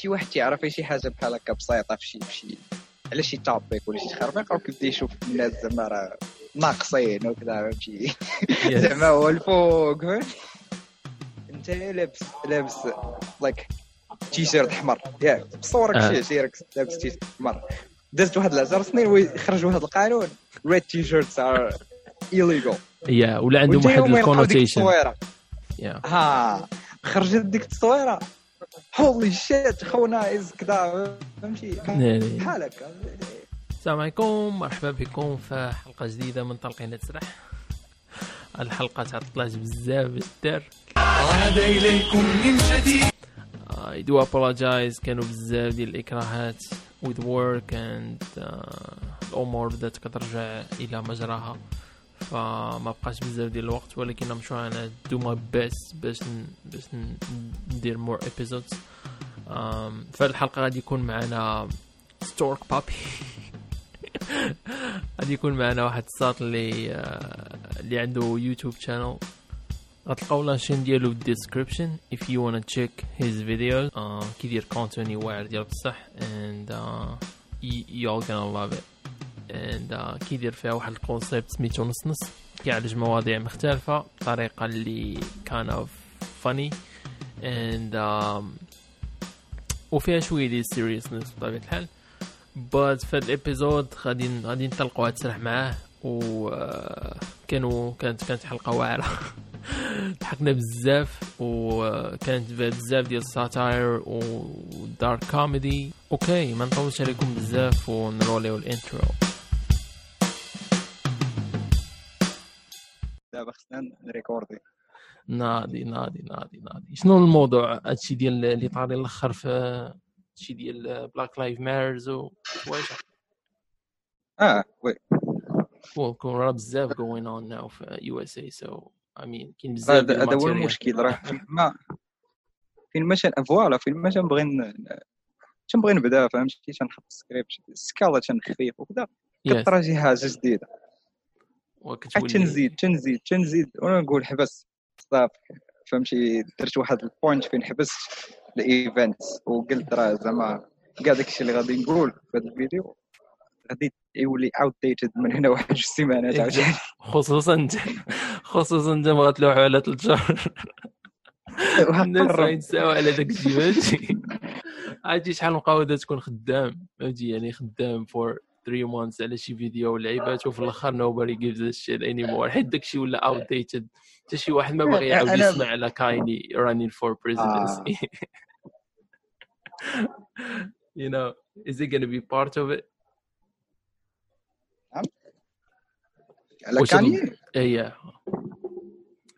شي واحد تيعرف شي حاجة بحال هكا بسيطة في شي على شي topic ولا شي تخربيق راه كيبدا يشوف الناس زعما راه ناقصين وكذا فهمتي؟ زعما هو الفوق. انت لابس لابس like t-shirt أحمر. ياك بصورك آه. شي راك لابس تيشيرت أحمر. دازت واحد العشر سنين ويخرج واحد القانون. red t-shirts are illegal. yeah ولا عندهم واحد ال connotation ها خرجت ديك التصويرة. holy shit خونا از كذا فهمتي؟ هكا السلام عليكم مرحبا بكم في حلقة جديدة من طلقين تسرح. الحلقة تعطلات بزاف باش دار عاد إليكم من جديد I do apologize كانوا بزاف ديال الإكراهات with work and uh, الأمور بدات كترجع إلى مجراها. فما بقاش بزاف ديال الوقت ولكن trying to do my best باش. باش ندير episodes. um, في هذه الحلقة غادي يكون معنا ستورك بابي غادي يكون معنا واحد الساط اللي آه، اللي عنده YouTube channel غتلقاو la chaîne ديالو في ال description if you wanna check his uh, كيدير contenu واعر ديال بصح and uh, y- y'all gonna love it. Uh, كيدير فيها واحد ال concept سميتو نص نص كيعالج مواضيع مختلفة بطريقة اللي of funny and um, وفيها شوية ديال seriousness بطبيعة الحال. But في هاد ال episode غادي غادي نطلقوا السرح معاه و آه، كانوا كانت كانت حلقة واعرة. ضحكنا بزاف وكانت فيها بزاف ديال ال satire و dark comedy okay ما نطولش عليكم بزاف ونروليو ال intro دابا خصنا نريكوردي ناضي ناضي ناضي ناضي شنو الموضوع هادشي ديال اللي طاري الآخر في هادشي ديال Black Lives Matter وحوايج آه oui كون كون راه بزاف going on now في USA so I mean كاين بزاف هذا هو. المشكل راه ما فين ما voilà فين ما تنبغي تنبغي نبدا فهمتي تنحط السكريبت السكالا تنخفيف وكذا شي حاجة جديده وكتولي تنزيد تنزيد تنزيد وأنا نقول حبس. صافي. فهمتي؟ درت واحد ال point فين حبست ال event وقلت راه زعما كاع داكشي اللي غادي نقول في هذا الفيديو غادي يولي outdated من هنا واحد جوج سيمانات عاوتاني. خصوصا انت خصوصا انت ما غتلوحوا على ثلاث شهور. الناس. غينساو على داك الشيء فهمتي؟ عرفتي شحال مقاودة تكون خدام فهمتي؟ يعني خدام for 3 months على شي فيديو ولعيبات وفي الأخر nobody gives a shit anymore. حيت داك الشيء ولا outdated حتى شي واحد ما باغي يعاود أنا- يسمع على Kanye running for presidency you know is it gonna be part of it? على واش Kanye؟ إيه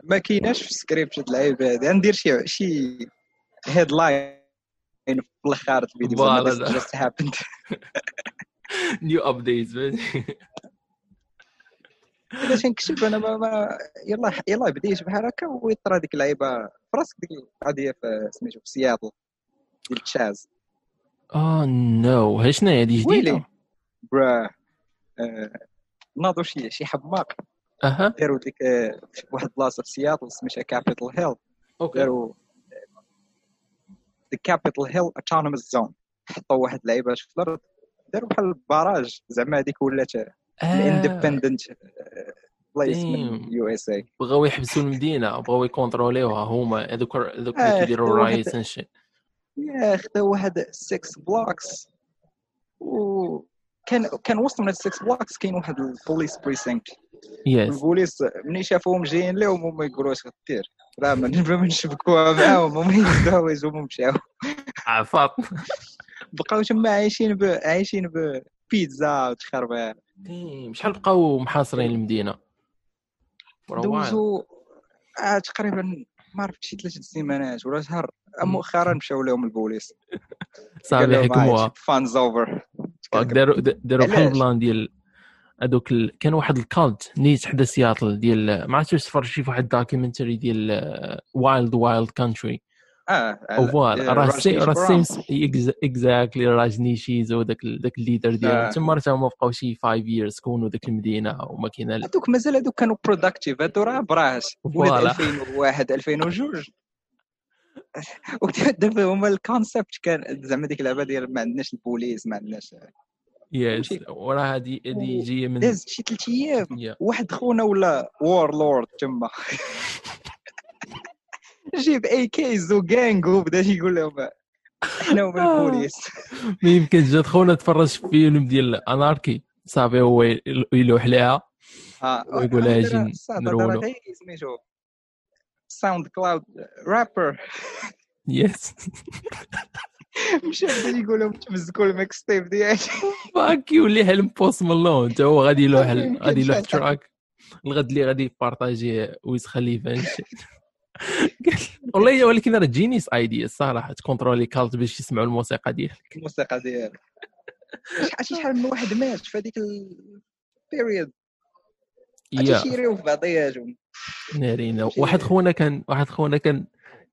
ما كايناش في السكريبت هاد اللعيبه هادي غندير شي شي headline في الأخر الفيديو voilà. زعما this just happened. updates فهمتي الا تنكتب أنا ما, ما يلا يلا بديت بحال هكا ويطرى ديك اللعيبة. في راسك ديك القضية في سميتو في سياتل. ديال CHAZ. آه no هي شنو هذه جديدة؟ برا آه، ناضوا شي شي حماق. أها. داروا ديك آه، واحد البلاصه في سياتل سميتها Capitol Hill okay. داروا the Capitol Hill Autonomous Zone حطوا واحد اللعيبات في الأرض داروا بحال ال barrage زعما هذيك ولات ال independent place Damn. من USA بغاو يحبسوا المدينة بغاو يكونتروليوها هما هذوك هذوك آه، اللي كيديروا ال riots شي yeah خداو واحد 6 blocks و كان كان وسط من 6 blocks كاين واحد البوليس precinct yes البوليس ملي شافوهم جايين لهم هما يقولوا اش غدير؟ راه ما نشبكوها معاهم هما يهزوها ويزوموا مشاو. عفاط. بقاو تما عايشين ب... عايشين ببيتزا وتخربيق شحال بقاو محاصرين المدينة. دوزو آه تقريبا ما عرفت شي ثلاث سيمانات ولا شهر. مؤخرا مشاو لهم البوليس. صافي حكموها. fun's over داروا داروا بحال؟ ال plan ديال هذوك ال... كان واحد ال cult نيت حدا سياتل ديال ما عرفتش تفرجتي في واحد documentary ديال Wild Wild Country آه أو voilà راه راه same exactly Rajneeshees وداك داك ال leader ديالهم آه. تما راه هما بقاو شي 5 years كونوا داك المدينة وما كاين هذوك مازال هذوك كانوا productive هادو راه براش ولاد voilà. 2001 2002 دابا هما ال concept كان زعما ديك اللعبة ديال ما عندناش البوليس ما عندناش Yes؟ وراه هذه هذه جاية من داز شي ثلاث أيام. واحد خونا ولا warlord تما جيب AKs و gang وبدا يقول لهم إحنا هما آه. البوليس ما يمكن جات خونا تفرج في فيلم ديال anarchy. صافي هو يلوح لها آه ويقول لها الصاد نرولو. سميتو SoundCloud rapper yes مشى بدا يقول لهم تمزكوا ال mixtape ديالي. فاك يولي حلم Post Malone حتى هو غادي يلوح يمكنش غادي يلوح. track الغد اللي غادي يبارطاجي Wiz Khalifa والله ولكن راه genius idea الصراحه تكونترولي cult باش يسمعوا الموسيقى ديالك. الموسيقى ديالي شحال شحال من واحد مات في هذيك ال période تيتيريو في بعضياتهم نارينا. واحد خونا كان واحد خونا كان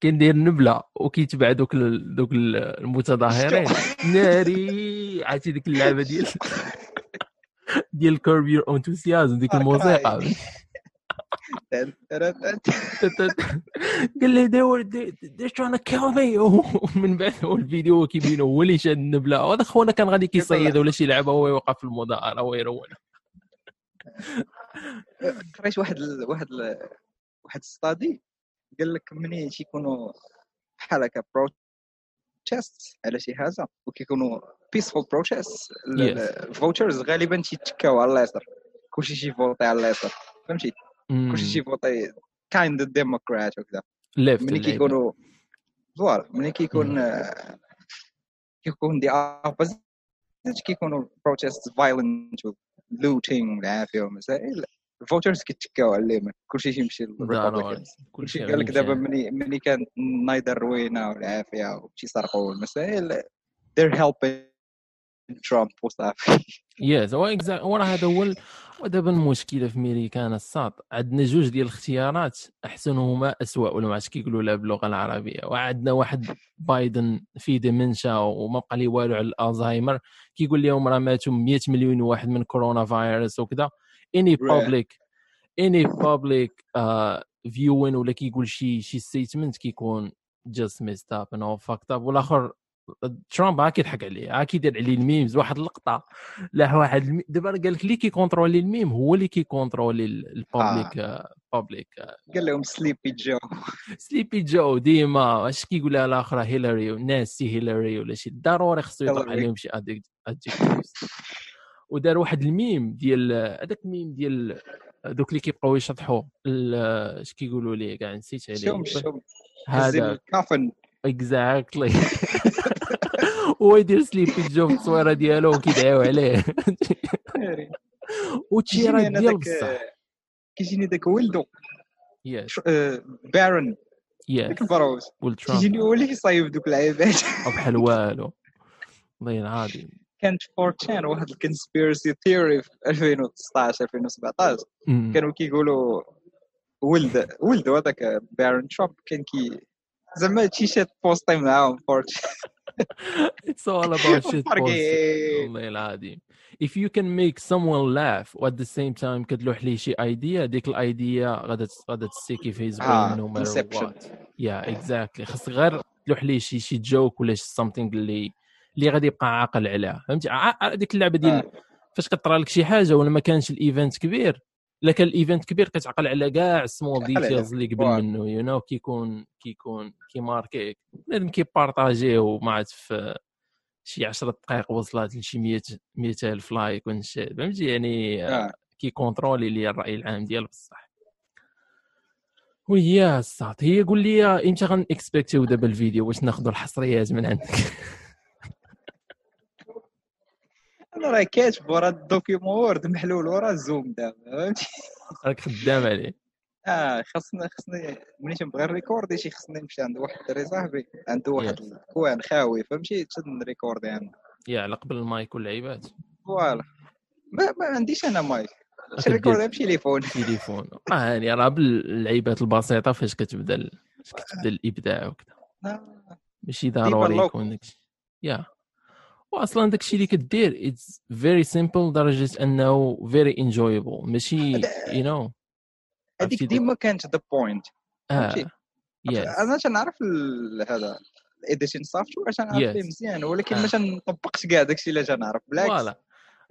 كان داير نبلة وكيتبع دوك ال- دوك ال- المتظاهرين. ناري عرفتي ديك اللعبة ديال ديال Curb Your Enthusiasm ديك. الموسيقى. قال لي they were they're trying to kill me. ومن بعد هو الفيديو هو كيبينو هو اللي شاد النبله وهذا خونا كان غادي كيصيد ولا شي لعبة هو يوقف في المظاهره ويرون قريت واحد. واحد. واحد study قال لك ملي تيكونوا بحال هكا protest على شي حاجة؟ وكيكونوا peaceful protest ال voters غالبا تيتكاو على اليسار كلشي تيفوتي على اليسار فهمتي؟ كلشي تيفوتي kind Democrat وكذا left ملي كيكونوا voilà ملي كيكون آه، كيكون the opposite كيكونوا protest violent looting العافيه ومسائل ال voters كيتكاو على اليمين كلشي تيمشي لل Republican كلشي قال لك دابا ملي ملي كان نايضة روينه والعافيه وتيسرقوا المسائل they're helping ترامب وصافي yes هو exact- هو راه هذا هو ودابا المشكلة في ميريكان الساط. عندنا جوج ديال الاختيارات أحسنهما اسوء ولا ما عرفتش كيقولوا لها باللغة العربية. وعندنا واحد بايدن في dementia وما بقى لي والو على الألزهايمر. كيقول لهم راه ماتوا 100 مليون واحد من كورونا فايروس وكذا. any. public any public viewing ولا كيقول شي شي statement كيكون just messed up and all fucked up والآخر ترامب ها كيضحك عليه ها كيدير عليه ال memes واحد اللقطه لا واحد. دابا قال لك اللي كيكونترولي الميم هو اللي كيكونترولي ال public public قال لهم Sleepy Joe Sleepy Joe ديما اش كيقول لها الاخرى هيلاري Nasty Hillary ولا شي ضروري خصو يطلق. عليهم شي adjectives ودار واحد الميم ديال هذاك الميم ديال دوك اللي كيبقاو يشطحوا اش كيقولوا ليه؟ كاع نسيت عليه. شوم هذا. ال coffin. exactly هو يدير Sleepy Joe في التصويره ديالو وكيدعيو عليه وتشيرات ديال بصح كيجيني داك ولدو البروز ول ترامب كيجيني هو اللي كيصايب دوك اللعيبات أو بحال والو الله العظيم كانت 4chan واحد ال conspiracy theory في 2019 2017 أمم. كانوا كيقولوا ولد ولدو هذاك بارن ترامب كان كي زعما تي shitpost ي معاهم 4chan It's all about shit posting. والله العظيم. If you can make someone laugh و at the same time كتلوح ليه شي idea ديك ال idea غادا غادا آه، brain no matter inception. what. Yeah exactly. خاص غير تلوح ليه شي شي joke ولا شي something اللي اللي غادي يبقى عاقل عليها. فهمتي؟ ديك اللعبة ديال آه. فاش كطرى لك شي حاجة ولا ما كانش ال event كبير الا كان ال event كبير كتعقل على كاع ال small. details اللي قبل. منه you know كيكون كيكون كيماركيك بنادم كيبارطاجيه وما عاد في شي 10 دقائق وصلت لشي 100 100000 like ونشي فهمتي يعني آه. كيكونترولي لي الرأي العام ديال بصح ويا الساط هي قول لي إمتى غن expect يو دابا الفيديو واش ناخذوا الحصريات من عندك أنا راه كاتب ورا ال document Word محلول ورا ال Zoom دابا فهمتي؟ راك خدام عليه. آه خاصنا خاصني ملي تنبغي نريكوردي شي خاصني نمشي عند واحد الدري صاحبي عنده واحد ال coin خاوي فهمتي؟ تشد نريكوردي عنده يا على قبل المايك واللعيبات. voilà. ما, ما عنديش أنا مايك. تريكوردي بتليفون تليفون. آه يعني راه باللعيبات البسيطة فاش كتبدا فاش كتبدا الإبداع وكذا. آه، ماشي ضروري. يكون داكشي. yeah. واصلا داكشي اللي كدير it's very simple لدرجه أنه very enjoyable ماشي you know هذيك ديما كانت the point فهمتي؟ yes أنا تنعرف هذا ال edition software تنعرف Yes. فيه مزيان ولكن آه. ما تنطبقش كاع داكشي اللي تنعرف بالعكس. voilà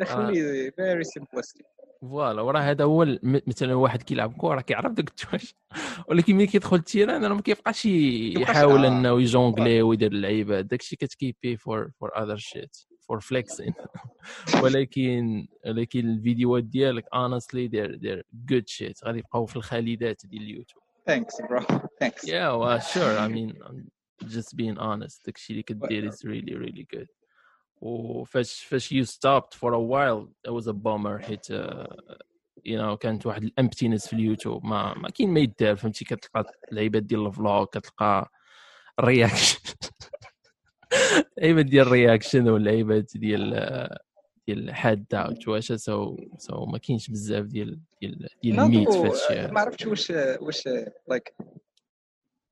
خلي very simplistic voilà وراه هذا هو مثلا واحد كيلعب كره كيعرف داك التواش ولكن ملي كيدخل ال terrain راه ما كيبقاش يحاول. إنه يجونغلي ويدير اللعيبة داكشي كتكيبي for for other shit for flexing ولكن ولكن الفيديوهات ديالك honestly they're they're good shit غادي يبقاو في الخالدات ديال اليوتيوب ثانكس برو ثانكس sure. I mean, I'm just being honest. داكشي اللي كدير is really, really good. وفاش فاش stopped for a while it was a bummer. حيت you know كانت واحد ال emptiness في اليوتيوب. ما ما كاين ما يدار فهمتي؟ كتلقى اللعيبات ديال ال vlog كتلقى ال reaction اللعيبات ديال ال reaction واللعيبات ديال ديال حادة وتواشا so so ما كاينش بزاف ديال ديال ديال الميت في هادشي ما عرفتش واش واش like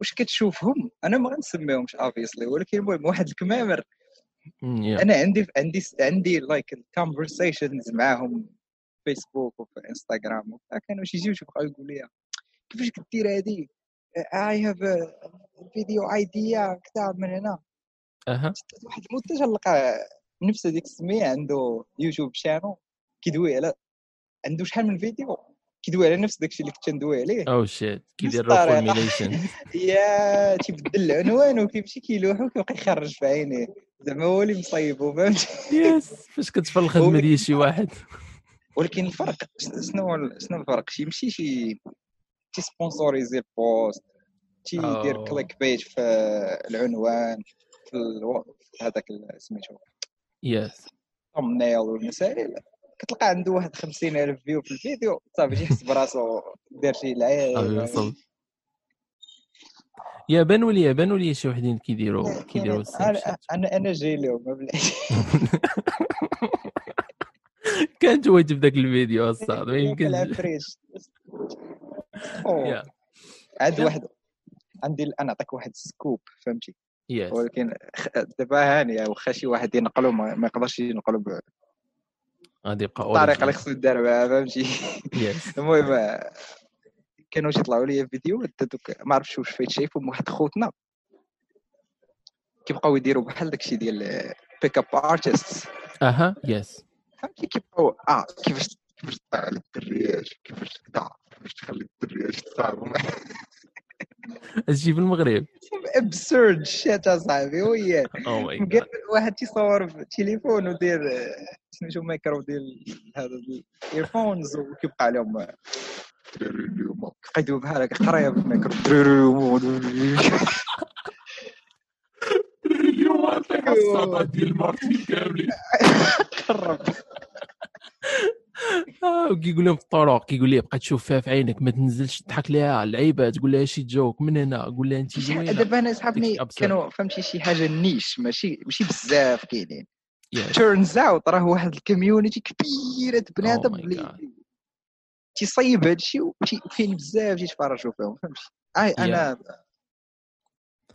واش كتشوفهم؟ أنا ما غنسميهمش obviously ولكن المهم واحد الكمامر yeah. أنا عندي عندي عندي like ال conversations معاهم فيسبوك وفي انستغرام كانوا شي يجيو يبقاو يقول لي كيفاش كدير هادي I have video idea كذا من هنا. أها. واحد المده تلقى نفس هذيك السمية عنده يوتيوب channel كيدوي على عنده شحال من فيديو كيدوي على نفس داكشي اللي كنت ندوي عليه. أو شيت كيدير الطريقة. ريفورميليشن يا تيبدل العنوان وكيمشي كيلوح وكيبقى يخرج في عينيه. زعما هو اللي مصيبو فهمت يس فاش كتفر الخدمة ديال شي واحد؟ ولكن الفرق شنو شنو الفرق؟ شيمشي شي تيسبونسوريزي البوست تيدير. كليك بيج في العنوان في هذاك سميتو. يس. الثمنيل والمسائل كتلقى عنده واحد 50000 فيو في الفيديو صافي تيحس براسو دار شي صافي لعيب وصل يابان واليابان ولا شي وحدين كيديروا كيديروا السناب أنا أنا جاي لهم واجد في ذاك الفيديو أصلا ما يمكنش عاد. واحد عندي أنا نعطيك واحد scoop فهمتي؟ yes ولكن دابا هانيه واخا شي واحد ينقلو ما ما يقدرش ينقلو غادي يبقى بالطريقة اللي خصو يدار بها فهمتي؟ المهم كانوا يطلعوا لي فيديوهات دوك ما عرفتش واش فايت شايفهم واحد خوتنا. كيبقاو يديروا بحال داكشي ديال pick up artist أها yes كيبقاو آه كيفاش كيفاش تطلع الدراج؟ كيفاش كدا كيفاش تخلي الدراج؟ تصاحب هادشي في المغرب ابسورد شيت أصاحبي. وياه أو ماي مقابل واحد تيصور في التليفون ودير آه، سميتو مايكرو ديال هذا الايرفونز وكيبقى عليهم قيدوا بحال هكا قرايه بالميكرو اليوم اليوم عطيك الصدى ديال مارتن كاملين قرب آه، وكيقول لهم في الطرق كيقول لي بقى تشوف فيها في عينك ما تنزلش تضحك ليها اللعيبة تقول لها شي جوك من هنا قول لها انت زوينة. دابا أنا صحابني. كانوا فهمتي شي حاجة نيش ماشي ماشي بزاف كاينين. تيرنز اوت راه واحد الكوميونيتي كبيره بنادم Oh my اللي تيصيب هادشي وكاين بزاف تيتفرجوا فيهم فهمتي؟ أنا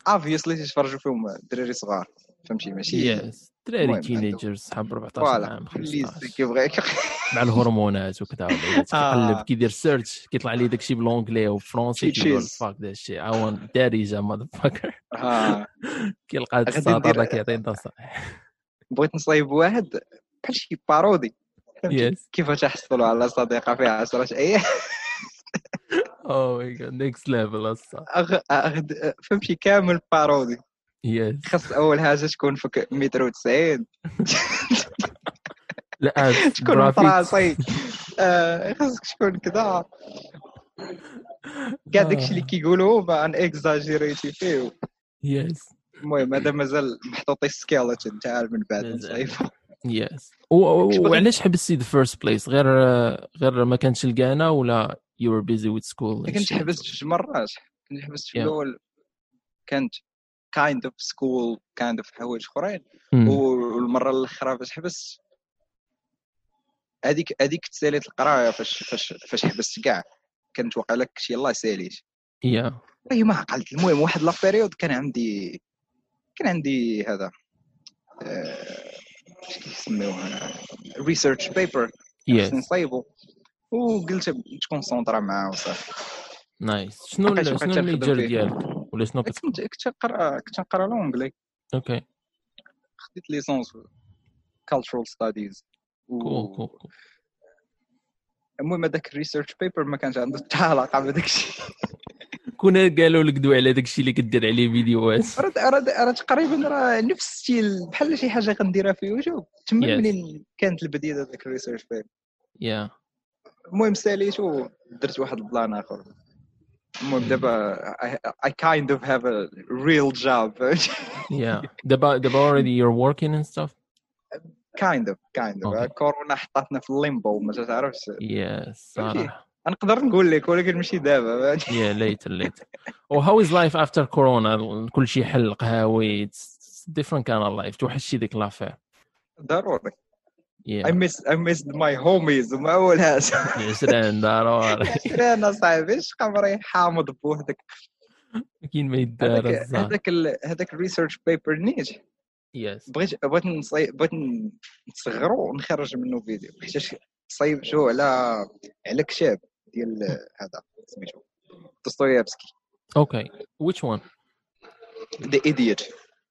obviously تيتفرجوا فيهم الدراري صغار فهمتي؟ ماشي يس دراري المهم، تينيجرز صحاب 14 فوالا عام بليز 15 كيبغي مع الهرمونات وكذا. كيقلب كيدير سيرش كيطلع ليه داكشي بالونجلي وبالفرونسي شي كيقول. فاك ذا شي اي وانت داريجا ماذر فاكر كيلقى ندير- راه كيعطي نصائح بغيت نصايب واحد بحال شي بارودي فهمتي يس كيف تحصلوا على صديقة فيها 10 أيام أو ماي جاد نيكست ليفل أصلا. فهمتي كامل بارودي يس خاص أول حاجة تكون فيك متر و90 لا تكون فراسي آه، خاصك تكون كذا. كاع داكشي اللي كيقولوا ما ان اكزاجيريتي فيه. يس المهم هذا مازال محطوط سكيلتون تاع من بعد مازال. يس وعلاش حبستي ذا فيرست بليس غير غير ما كانش لقانا ولا يو ار بيزي وذ سكول كنت حبست جوج مرات. كنت حبست في. الأول كانت كايند اوف سكول كايند اوف حوايج أخرين. والمرة الأخرى فاش حبست. هذيك هذيك تساليت القراية فاش فاش فاش حبست كاع. كانت واقع لك شي يلاه ساليت yeah ما عقلت. المهم واحد la période كان عندي كان عندي هذا اش كيسميوها research paper نصايبو وقلت تكونسونطرا معاه وصافي nice شنو شنو ال major. ديالك ولا شنو كنت كنت نقرا كنت نقرا l'anglais okay خديت licence cultural studies cool cool cool المهم هذاك ال research paper ما كانش عنده حتى علاقه بهذاك الشيء كون قالوا لك دوي على داك الشيء اللي كدير عليه فيديوهات. راه تقريبا راه نفس style بحال شي حاجة كنديرها في يوتيوب. تما Yes. منين كانت ديال ذاك ال research paper yeah المهم ساليتو درت واحد ال plan آخر. المهم دابا I, I kind of have a real job. yeah دابا دابا already you're working and stuff? Kind of kind of. Okay. كورونا حطاتنا في ال limbo ما تعرفش. Yes صراحة. نقدر نقول لك ولكن ماشي دابا. Yeah later later oh how is life after corona كل شيء حل قهاوي kind of life. توحشي ديك l'affaire. ضروري. I miss I missed my homies وما أول حاجة عشرين ضروري. أنا صاحبي شقا مريح حامض بوحدك كاين ما يدار هذاك. هذاك ال- هذاك الريسيرش بيبر نيت yes. بغيت بغيت. بغيت نصغرو ونخرج منه فيديو. حيت صيبتو على على كتاب ديال هذا سميتو دوستويفسكي. Okay. Which one? ذا ايديوت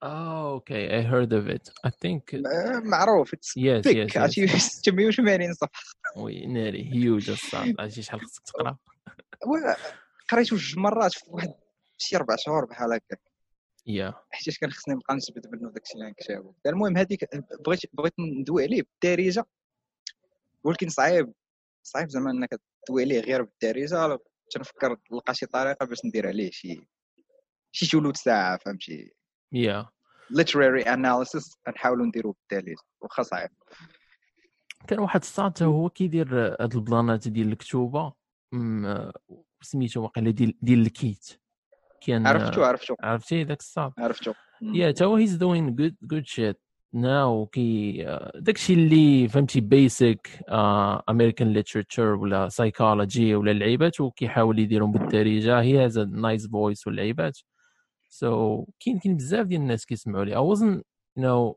oh okay. I heard of it. I think معروف. Yes ثيك yes, عرفتي yes. 680 صفحه وي ناري. هيوج الصاد. عرفتي شحال خصك تقرا. قريته جوج مرات في واحد شي أربع شهور بحال هكا يا حيت كان خصني نبقى نجبد منه داكشي اللي كتابو. المهم هذيك بغيت بغيت ندوي عليه بالدارجة. ولكن صعيب. صعيب زعما أنك عليه غير بالدارجة تنفكر نلقى شي طريقة باش ندير عليه شي شي جلود ساعة فهمتي؟ يا literary analysis نحاولوا نديرو بالدارجة واخا صعيب. كان واحد الصاد هو كيدير هاد البلانات ديال الكتوبة سميتو واقيلا ديال ديال الكيت. كان عرفتو عرفتو. عرفتي؟ داك الصاد عرفتو. يا تا هو هيز دوين جود جود شيت ناو كي آه، داكشي اللي فهمتي بيسك امريكان ليتريتشر ولا سايكولوجي ولا اللعيبات وكيحاول يديرهم بالدارجة. هي هاز نايس فويس واللعيبات so كاين كاين بزاف ديال الناس كيسمعوا لي. You know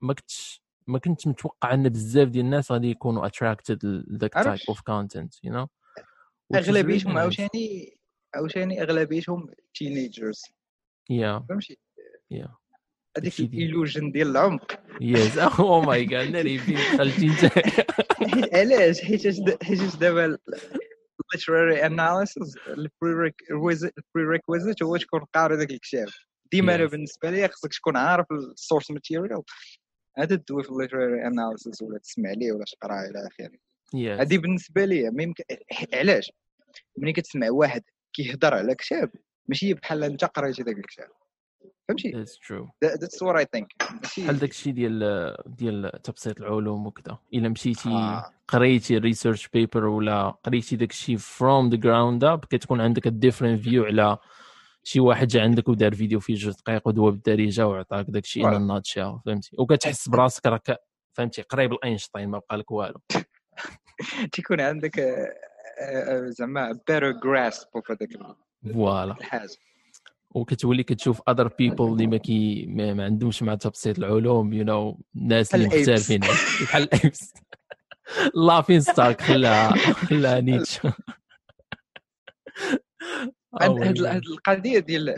ما كنتش ما كنت متوقع إن بزاف ديال الناس غادي يكونوا attracted لذاك type. of content Which is أغلبيتهم. عاوتاني عاوتاني أغلبيتهم teenagers yeah. فهمتي؟ Yeah. هذيك ال illusion ديال العمق. yes oh my God ناري فين دخلتي. انت علاش؟ حيت حيت دابا literary analysis ال prerequisite هو تكون قاري ذاك الكتاب. ديما أنا. بالنسبة لي خصك تكون عارف ال source material هذا تدوي في ال literary analysis ولا تسمع ليه ولا تقرأ إلى آخره. هذه بالنسبة لي ما يمكن علاش؟ ملي كتسمع واحد كيهضر على كتاب ماشي بحال أنت قريتي ذاك الكتاب. فهمتي؟ that's what I think بحال داك الشيء ديال ديال تبسيط العلوم وكذا إلا مشيتي آه. قريتي research paper ولا قريتي داك الشيء from the ground up كتكون عندك different view على شي واحد جا عندك ودار فيديو فيه جوج دقائق ودوا بالدارجه وعطاك داك الشيء. ان ناتشال فهمتي؟ وكتحس براسك راك فهمتي؟ قريب لاينشتاين ما بقى لك والو. تيكون عندك آه، آه، زعما better grasp of هذاك فوالا. الحاجة. وكتولي كتشوف اذر بيبل اللي ما كي ما, ما عندهمش مع تبسيط العلوم يو you نو know, الناس اللي. مختلفين بحال الايبس لافين ستارك خلاها خلاها نيتشه عند هاد هاد القضية ديال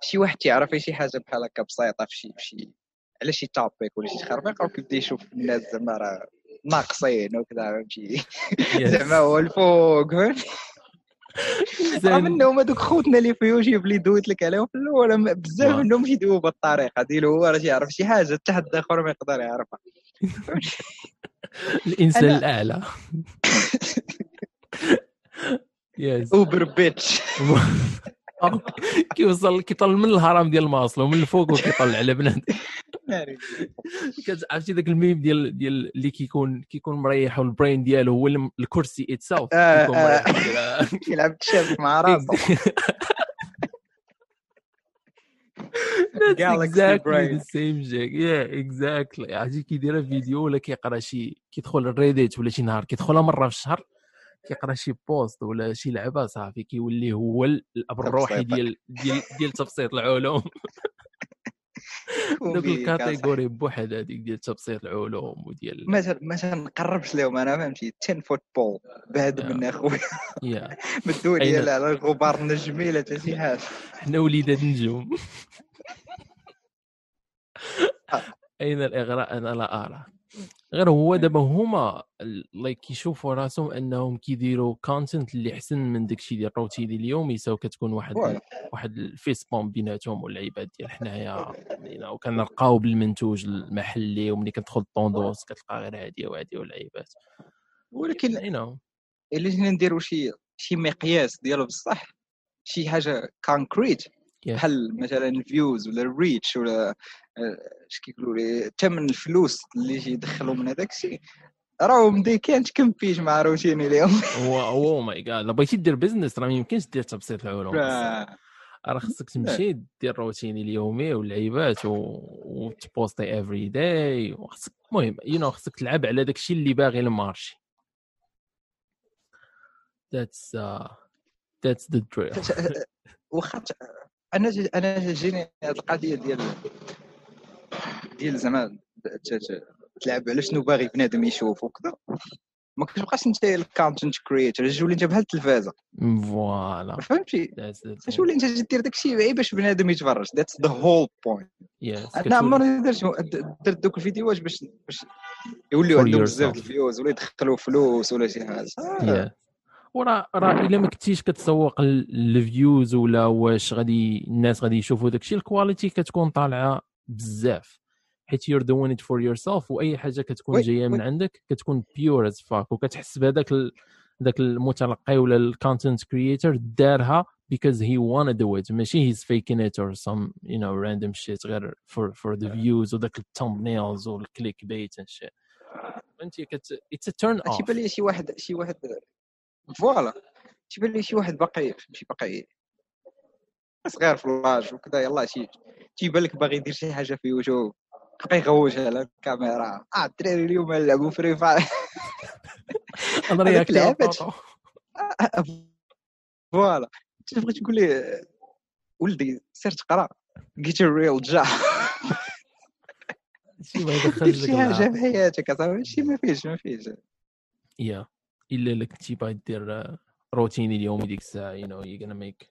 شي واحد تيعرف شي حاجة بحال هكا بسيطة في شي في شي على شي topic ولا شي تخربيق وكيبدا يشوف الناس زعما راه ناقصين وكذا فهمتي؟ زعما هو الفوق منهم هذوك خوتنا اللي في يوتيوب اللي دويت لك عليهم في الأول بزاف. منهم يدويو بالطريقة ديالو هو راه تيعرف شي حاجة حتى حد اخر ما يقدر يعرفها. الإنسان أنا- الأعلى. yes اوبر بيتش كيوصل كيطل من الهرم ديال ماسلو من الفوق وكيطلع على بنادم عرفتي ذاك الميم ديال ديال اللي كيكون كيكون مريح وال brain ديالو هو الكرسي. مريح كيلعب الشاب مع راسه brain. the same shit. Yeah, exactly. عرفتي كيدير فيديو ولا كيقرا شي كيدخل الريديت ولا شي نهار كيدخلها مرة في الشهر كيقرا شي بوست ولا شي لعبة صافي كيولي هو الأب الروحي. ديال ديال ديال تبسيط العلوم دوك. الكاتيجوري بوحد هذيك ديال تبسيط العلوم وديال ما ما تنقربش لهم أنا فهمتي؟ 10 فوتبول بهذا آه. من أخويا. يا. مدوا أين- لي على الغبار النجمي لا حتى شي حاجة. حنا وليدات النجوم. آه. أين الإغراء؟ أنا لا أرى. غير هو دابا هما لايك كيشوفوا راسهم أنهم كيديروا كونتنت اللي أحسن من داكشي ديال الروتيني اليومي سواء كتكون واحد. واحد الفيس بوم بيناتهم واللعيبات ديال حنايا وكنلقاو بالمنتوج المحلي وملي كتدخل الطوندوس كتلقى غير هاديه وهاديه واللعيبات ولكن نو إلا جينا نديرو شي شي مقياس ديالو بصح شي حاجة كونكريت. بحال مثلا الفيوز ولا الريتش ولا اش كيقولوا لي ثمن الفلوس اللي يدخلوا من هذاك الشيء. راهم دي كانت كمبيش مع روتيني اليوم؟ أو ماي جاد بغيتي دير بزنس راه ما يمكنش دير تبسيط العلوم راه خصك تمشي دير روتيني اليومي واللعيبات. وتبوستي افري داي وخصك المهم يو نو خصك تلعب على داك الشيء اللي باغي المارشي. ذاتس ذاتس ذا دريل واخا أنا ج- أنا جيني هاد القضية ديال ديال زعما تلعب على شنو باغي بنادم يشوف وكذا. ما كتبقاش انت ال content creator تولي انت بحال التلفازة. voilà. فهمتي؟ تولي انت دير داك الشيء باش بنادم يتفرج. that's the whole point أنا عمرني درت درت دوك الفيديوهات باش باش يوليو عندهم بزاف. ال views ولا يدخلوا فلوس ولا شي حاجة. وراه راه إلا ما كنتيش كتسوق ال views ولا واش غادي الناس غادي يشوفوا داكشي ال quality كتكون طالعة بزاف. حيت you're doing it for yourself وأي حاجة كتكون جاية من وي. عندك كتكون pure as fuck وكتحس بهذاك. ذاك المتلقي ولا ال content creator دارها because he wanna do it ماشي he's faking it or some you know random shit غير for for the views وداك ال thumbnails وال clickbait and shit. فهمتي؟ كت it's a turn off. تيبان لي شي واحد شي واحد voilà. تيبان لي شي واحد باقي شي باقي صغير في l'âge وكذا يلا شي تيبان لك باغي يدير شي حاجة في يوتيوب. بقى يغوش على الكاميرا آه الدراري اليوم نلعبوا Free Fire أنا لعبت. voilà تبغي تقول لي ولدي سير تقرا get real job شي ما دير يدخلش شي لك حاجة. في حياتك اصاحبي شي ما فيش ما فيش yeah الا الا كنتي باغي دير روتيني اليومي ديك الساعة you know you gonna make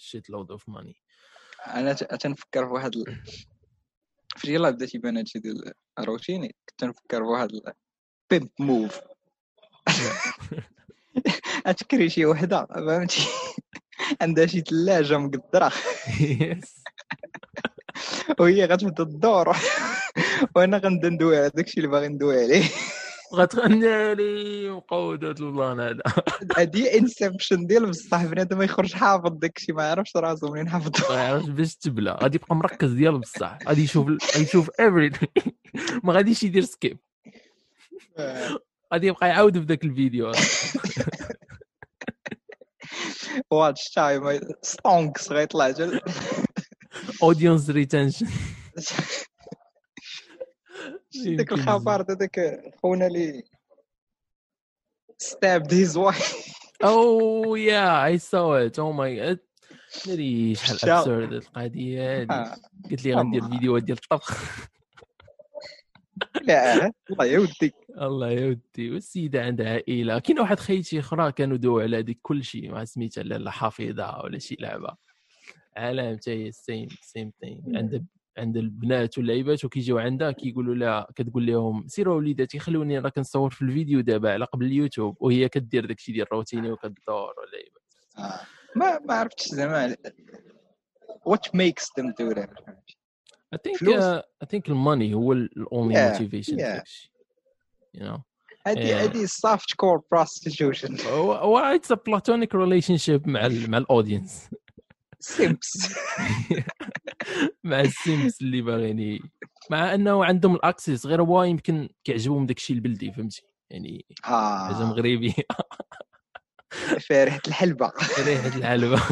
shit load of money. أنا تنفكر في واحد. فاش يلاه بدا تيبان هادشي ديال روتيني كنت تنفكر في واحد pimp move أتكري شي وحدة فهمتي؟ عندها شي ثلاجه مقدرة. وهي غتبدا تدور وأنا غنبدا ندوي على داكشي اللي باغي ندوي عليه. غتغني لي مقودة البلان هذا. هادي inception ديال بصح بنادم ما يخرج حافظ داكشي ما يعرفش راسو منين حافظ ما يعرفش باش تبلى غادي يبقى مركز ديال بصح. غادي يشوف غادي يشوف everything. ما غاديش يدير skip غادي يبقى يعاود في ذاك الفيديو. watch time stonks غيطلع audience retention داك الخبر داك خونا اللي stabbed his wife oh yeah I saw it oh my dear شحال شا- absurd القضية هذه. قلت لي غندير. فيديوهات ديال الطبخ لا الله يا ودي الله يا ودي والسيده عندها عائله كاين واحد خيتي أخرى كانوا دوا على هذيك كل شيء ما سميتها لا حفيظه ولا شي لعبه عالم حتى هي same same thing عند عند البنات واللعيبات وكيجيو عندها كيقولوا لها كتقول لهم سيروا وليداتي خلوني راه كنصور في الفيديو دابا على قبل اليوتيوب. وهي كدير داكشي ديال الروتيني وكدور واللعيبات. آه. ما ما عرفتش زعما what makes them do that. I think uh, I think ال money هو ال only Yeah, motivation yeah. داكشي you know. هادي Yeah. هادي soft core prostitution. هو هو it's a platonic relationship مع ال مع ال audience simps. مع ال simps اللي باغيني. مع أنه عندهم ال access غير هو يمكن كيعجبهم داكشي البلدي فهمتي؟ يعني حاجة آه مغربي فيها ريحة الحلبة. ريحه الحلبة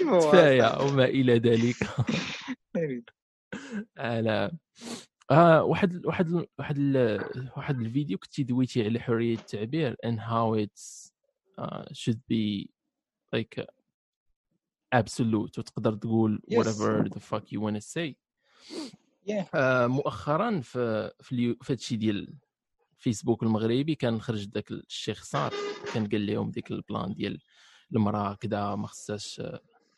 كفاية وما إلى ذلك. على. آه واحد واحد واحد واحد الفيديو كنتي دويتي على حرية التعبير and how it's uh, should be like absolute. وتقدر تقول whatever the fuck you wanna say. Yeah. آه، مؤخرا في في, هادشي ديال فيسبوك المغربي كان خرج داك الشيخ صار كان قال لهم ديك البلان ديال المرأة كذا ما خصهاش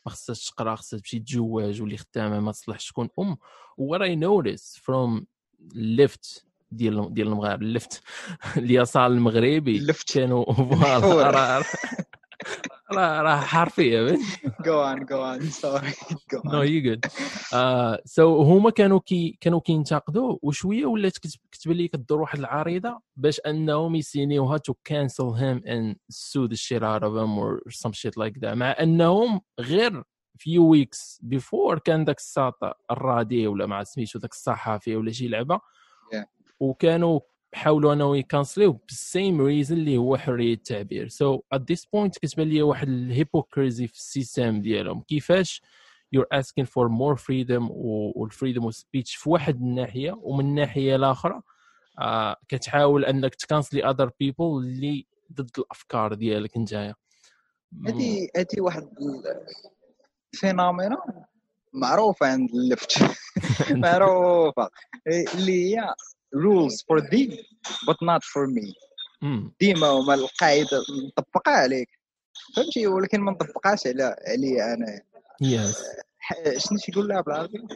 ما خصهاش تقرا خصها تمشي تزواج واللي خدامة ما تصلحش تكون أم. What I noticed from left ديال ديال المغرب ال left اليسار المغربي. كانوا voilà. فهمت؟ go on go on. Sorry. Go no you good so هما كانوا كي كانوا كينتقدوا وشوية ولات كت- كتبان لي كدور واحد العريضة باش انهم يسينيوها to cancel him and sue the shit out of him or some shit like that مع انهم غير few weeks before كان داك الساط الراضي ولا مع سميتو داك الصحفي ولا شي لعبة. Yeah. وكانوا حاولوا انه ي cancel يو بال same reason اللي هو حرية التعبير. so at this point كتبان لي واحد ال hypocrisy في ال system ديالهم. كيفاش you're asking for more freedom وال freedom of speech في واحد الناحية ومن الناحية الآخرى آه كتحاول أنك ت cancel ي other people اللي ضد الأفكار ديالك نتايا. هذه هذه واحد ال phenomena معروفة عند ال left. معروفة. اللي هي rules for thee but not for me. ديما هما القاعده مطبقه عليك فهمتي ولكن ما نطبقهاش على علي أنا yes شنو تيقول لها بالعربي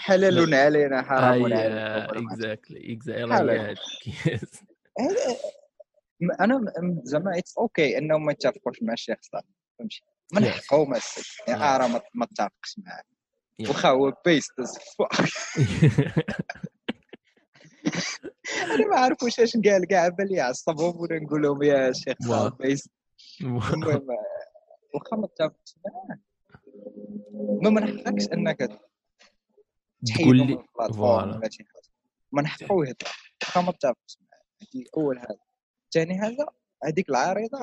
حلال علينا حرام علينا exactly exactly. yes أنا زعما it's okay انهم ما يتفقوش مع الشيخ صالح فهمتي من يعني Yeah. آه راه ما- ما تتفقش معاه. واخا هو based أنا ما عارف واش اش قال كاع بالي عصبهم ولا نقول لهم يا شيخ المهم واخا ما تتفقش معاه ما من حقكش انك تقول لي. voilà. من حقه يهضر واخا ما تتفقش معاه هذه أول حاجة ثاني حاجة هذيك العريضه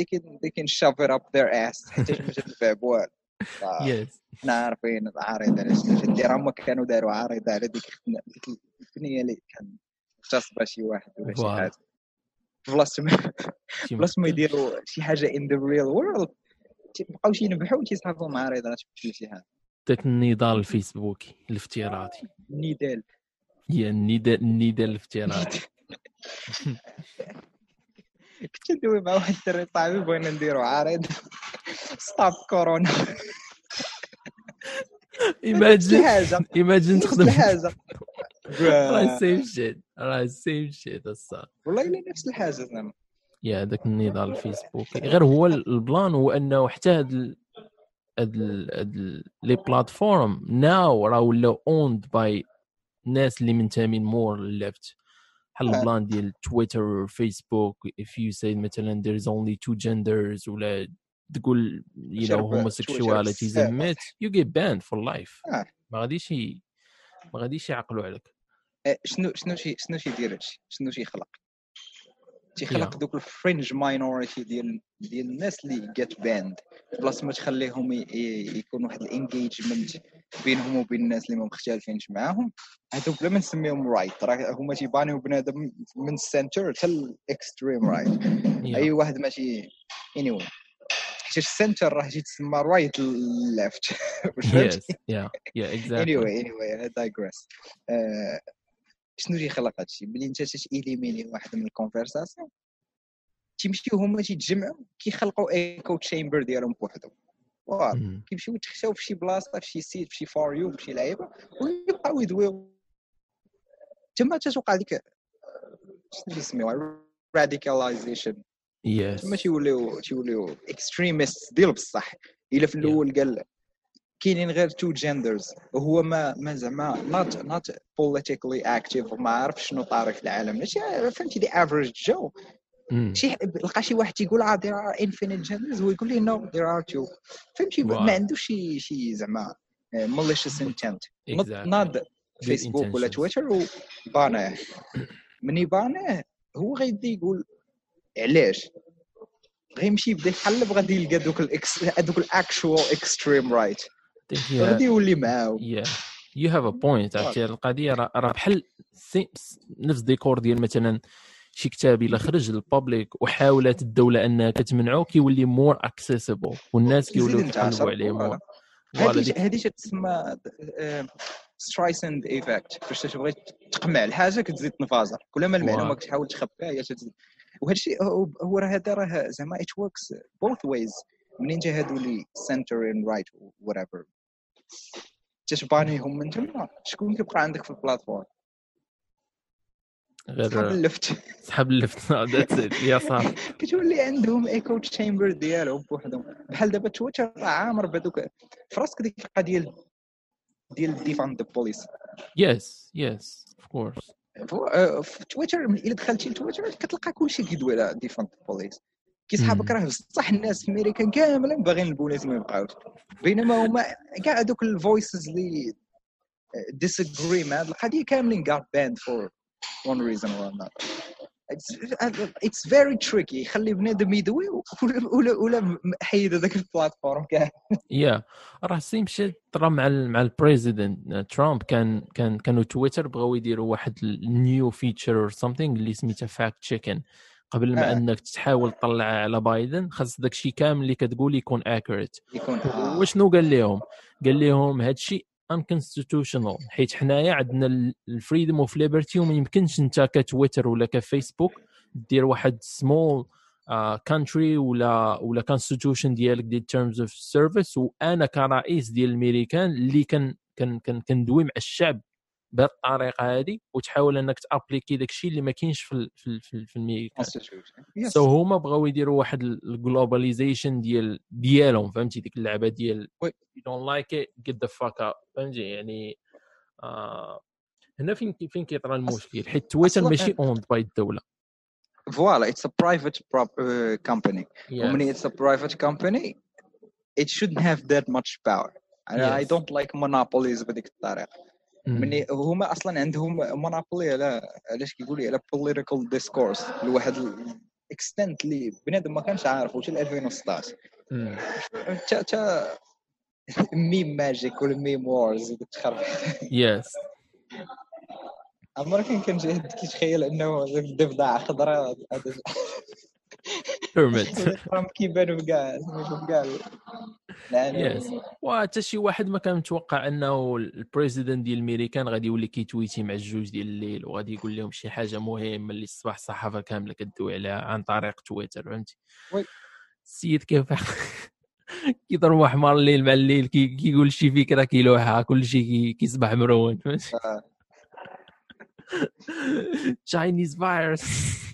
they can they can shove it up their ass. حتى ما تنفع يس حنا عارفين العريضه علاش دير هما كانوا داروا عريضه على ديك البنيه اللي كان اغتصبها شي واحد ولا شي. حاجة. بلاصه بلاصه ما يديروا شي حاجة in the real world. تبقاو شي ينبحوا وتيصحابوا مع عريضات في شي حاجة. ذاك النضال الفيسبوكي الافتراضي. نضال. هي النضال النضال الافتراضي. كنت ندوي مع واحد الدري صاحبي بغينا نديروا عريضة. stop كورونا imagine imagine تخدم الحاجة راه same shit راه same shit الساط والله الا نفس الحاجة زعما yeah هذاك النضال الفيسبوكي غير هو البلان هو إنه حتى هاد هاد les plateformes now راه ولاو owned by ناس اللي منتمين مور للليفت بحال آه. البلان ديال تويتر فيسبوك if you say مثلا there is only two genders ولا تقول تويتر. myth you get banned for life آه. ما غاديش ما غاديش يعقلوا عليك. آه، شنو شنو شي شنو تيدير هادشي؟ شنو تيخلق تيخلق Yeah. دوك ال fringe minority ديال ديال الناس اللي get banned بلاص ما تخليهم يكون واحد ال engagement بينهم وبين الناس اللي ما مختلفينش معاهم. هذوك بلا ما نسميهم رايت راه هما تيبانيو بنادم من ال center حتى ال extreme right. أي واحد ماشي any anyway. حيت ال center راه تيتسمى right left. فهمتي yeah. Yeah. Exactly. Anyway anyway I digress. آه، شنو تيخلق هادشي ملي انت تيليميني واحد من ال conversation تيمشيو هما تيتجمعوا كيخلقوا echo chamber ديالهم بوحدهم voilà Mm. كيمشيو يتخشاو في شي بلاصة في شي site في شي forum في شي لعيبة ويبقاو يدويو. تما تتوقع ديك شنو تيسميوها radicalization yes. تما تيوليو تيوليو extremist ديال بصح. إلا في الأول قال كاينين غير two genders وهو ما ما زعما not not politically active وما عارف شنو طاري في العالم. ماشي فهمتي؟ the average Joe. شي لقى شي واحد تيقول آه there are infinite genders. هو يقول لي no there are two. فهمتي. ما عندوش شي شي زعما malicious intent. Exactly. ناض فيسبوك ولا. تويتر وباناه من يباناه هو غيبدا يقول علاش غيمشي يبدا يحلب غادي يلقى دوك ال ex دوك ال actual extreme right. غادي يولي معاه yeah you have a point عرفتي القضية راه بحال نفس ديكور ديال مثلا شي كتاب إلا خرج لل public وحاولت الدولة انها كتمنعو كيولي more accessible والناس كيوليو ينتشر. عليه. more هذه تسمى Streisand effect فاش تبغي تقمع الحاجة كتزيد تنفازر كلما المعلومة voilà. كتحاول تخبيها هي تزيد وهذا الشيء هو هو راه هذا راه زعما it works both ways منين جا هادو اللي center and right whatever تتبانيهم من تما. شكون كيبقى عندك في ال platform صحاب غير ال left. صحاب ال left that's اليسار كتولي عندهم echo chamber ديالهم بوحدهم. بحال دابا تويتر راه عامر بهذوك في راسك ديك القضية ديال ديال defund the police yes yes of course فو- آه، في تويتر من إلا دخلتي لتويتر كتلقى كلشي كيدوي على defund police. كيصحابك مم. راه بصح الناس في أمريكا كاملين باغيين البوليس ما يبقاوش. بينما هما كاع هذوك ال voices اللي disagree مع هذه القضية كاملين got banned for one reason or another. It's very tricky. يخلي بنادم يدوي ولا ولا, حيد هذاك ال platform كامل yeah راه سي مشى طرا مع مع ال president ترامب كان كان كانوا تويتر بغاو يديروا واحد ال new feature or something اللي سميتها fact checking قبل ما آه. انك تحاول تطلع على بايدن خاص داك الشيء كامل اللي كتقول يكون accurate يكون. آه. وشنو قال لهم؟ قال لهم هذا الشيء unconstitutional. حيت حنايا عندنا ال freedom of liberty وما يمكنش انت كتويتر ولا كفيسبوك دير واحد small country ولا ولا constitution ديالك ديال terms of service وأنا كرئيس ديال الميريكان اللي كان كان كان كندوي مع الشعب. بالطريقة هذه وتحاول إنك تأبليكي داك الشيء اللي ما كاينش في ال- في ال- في, ال- في الميريكان. so هما بغاو يديروا واحد ال globalization ديال ديالهم فهمتي؟ ديك اللعبة ديال we. you don't like it get the fuck out فهمتي؟ يعني آه هنا فين فين كيطرا المشكل؟ حيت تويتر ماشي owned by الدولة. voilà it's a private company ومن it's a private company it shouldn't have that much power. And I Yes. don't like monopolies بهذيك الطريقة. مني هما أصلا عندهم monopoly على علاش كيقولوا على political discourse لواحد ال extent اللي بنادم ما كانش عارفه حتى 2016 مم. تا تا meme magic ولا meme wars تخرب. yes عمرك كان جاي كيتخيل إنه الضفدع خضراء كيبانوا في كاع كاع yes وحتى شي واحد ما كان متوقع انه ال president ديال الميريكان غادي يولي كيتويتي مع الجوج ديال الليل وغادي يقول لهم شي حاجة مهمة اللي الصباح الصحافة كاملة كدوي عليها عن طريق تويتر فهمتي. السيد كيف؟ كيضربوا حمار الليل مع الليل كي كيقول شي فكرة كيلوحها كل شيء كي كيصبح مرون فهمتي؟ آه.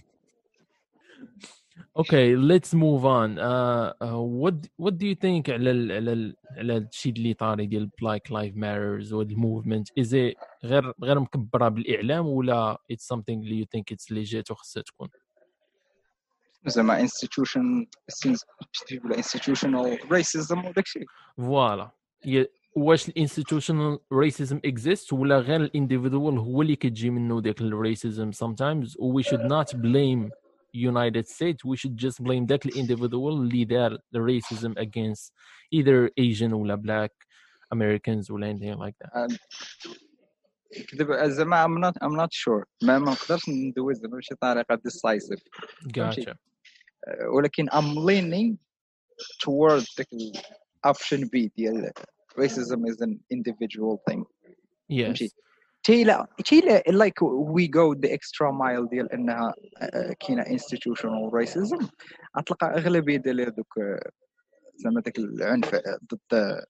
Chinese virus. okay, let's move on. Uh, uh, what what do you think على ال على ال على الشيء اللي طاري ديال Black Lives Matters و ال movement is it غير غير مكبرة بالإعلام ولا it's something اللي you think it's legit وخصها تكون زعما institution institutional racism وداك الشيء voilà هي واش ال institutional racism exist ولا غير ال individual هو اللي كتجي منه ديك ال racism sometimes و we should not blame United States we should just blame ذاك الانديفيدوال اللي دار the racism against either Asian ولا black Americans ولا anything like that كذب زعما I'm not I'm not sure ما ما نقدرش ندوز زعما بشي طريقه decisive gotcha أه، ولكن I'm leaning towards the option B ديال racism is an individual thing Yes تيلا تيلا like we go the extra mile ديال إنها أه، كاينة institutional racism. غتلقى أغلبية ديال هذوك أه، زعما داك العنف ضد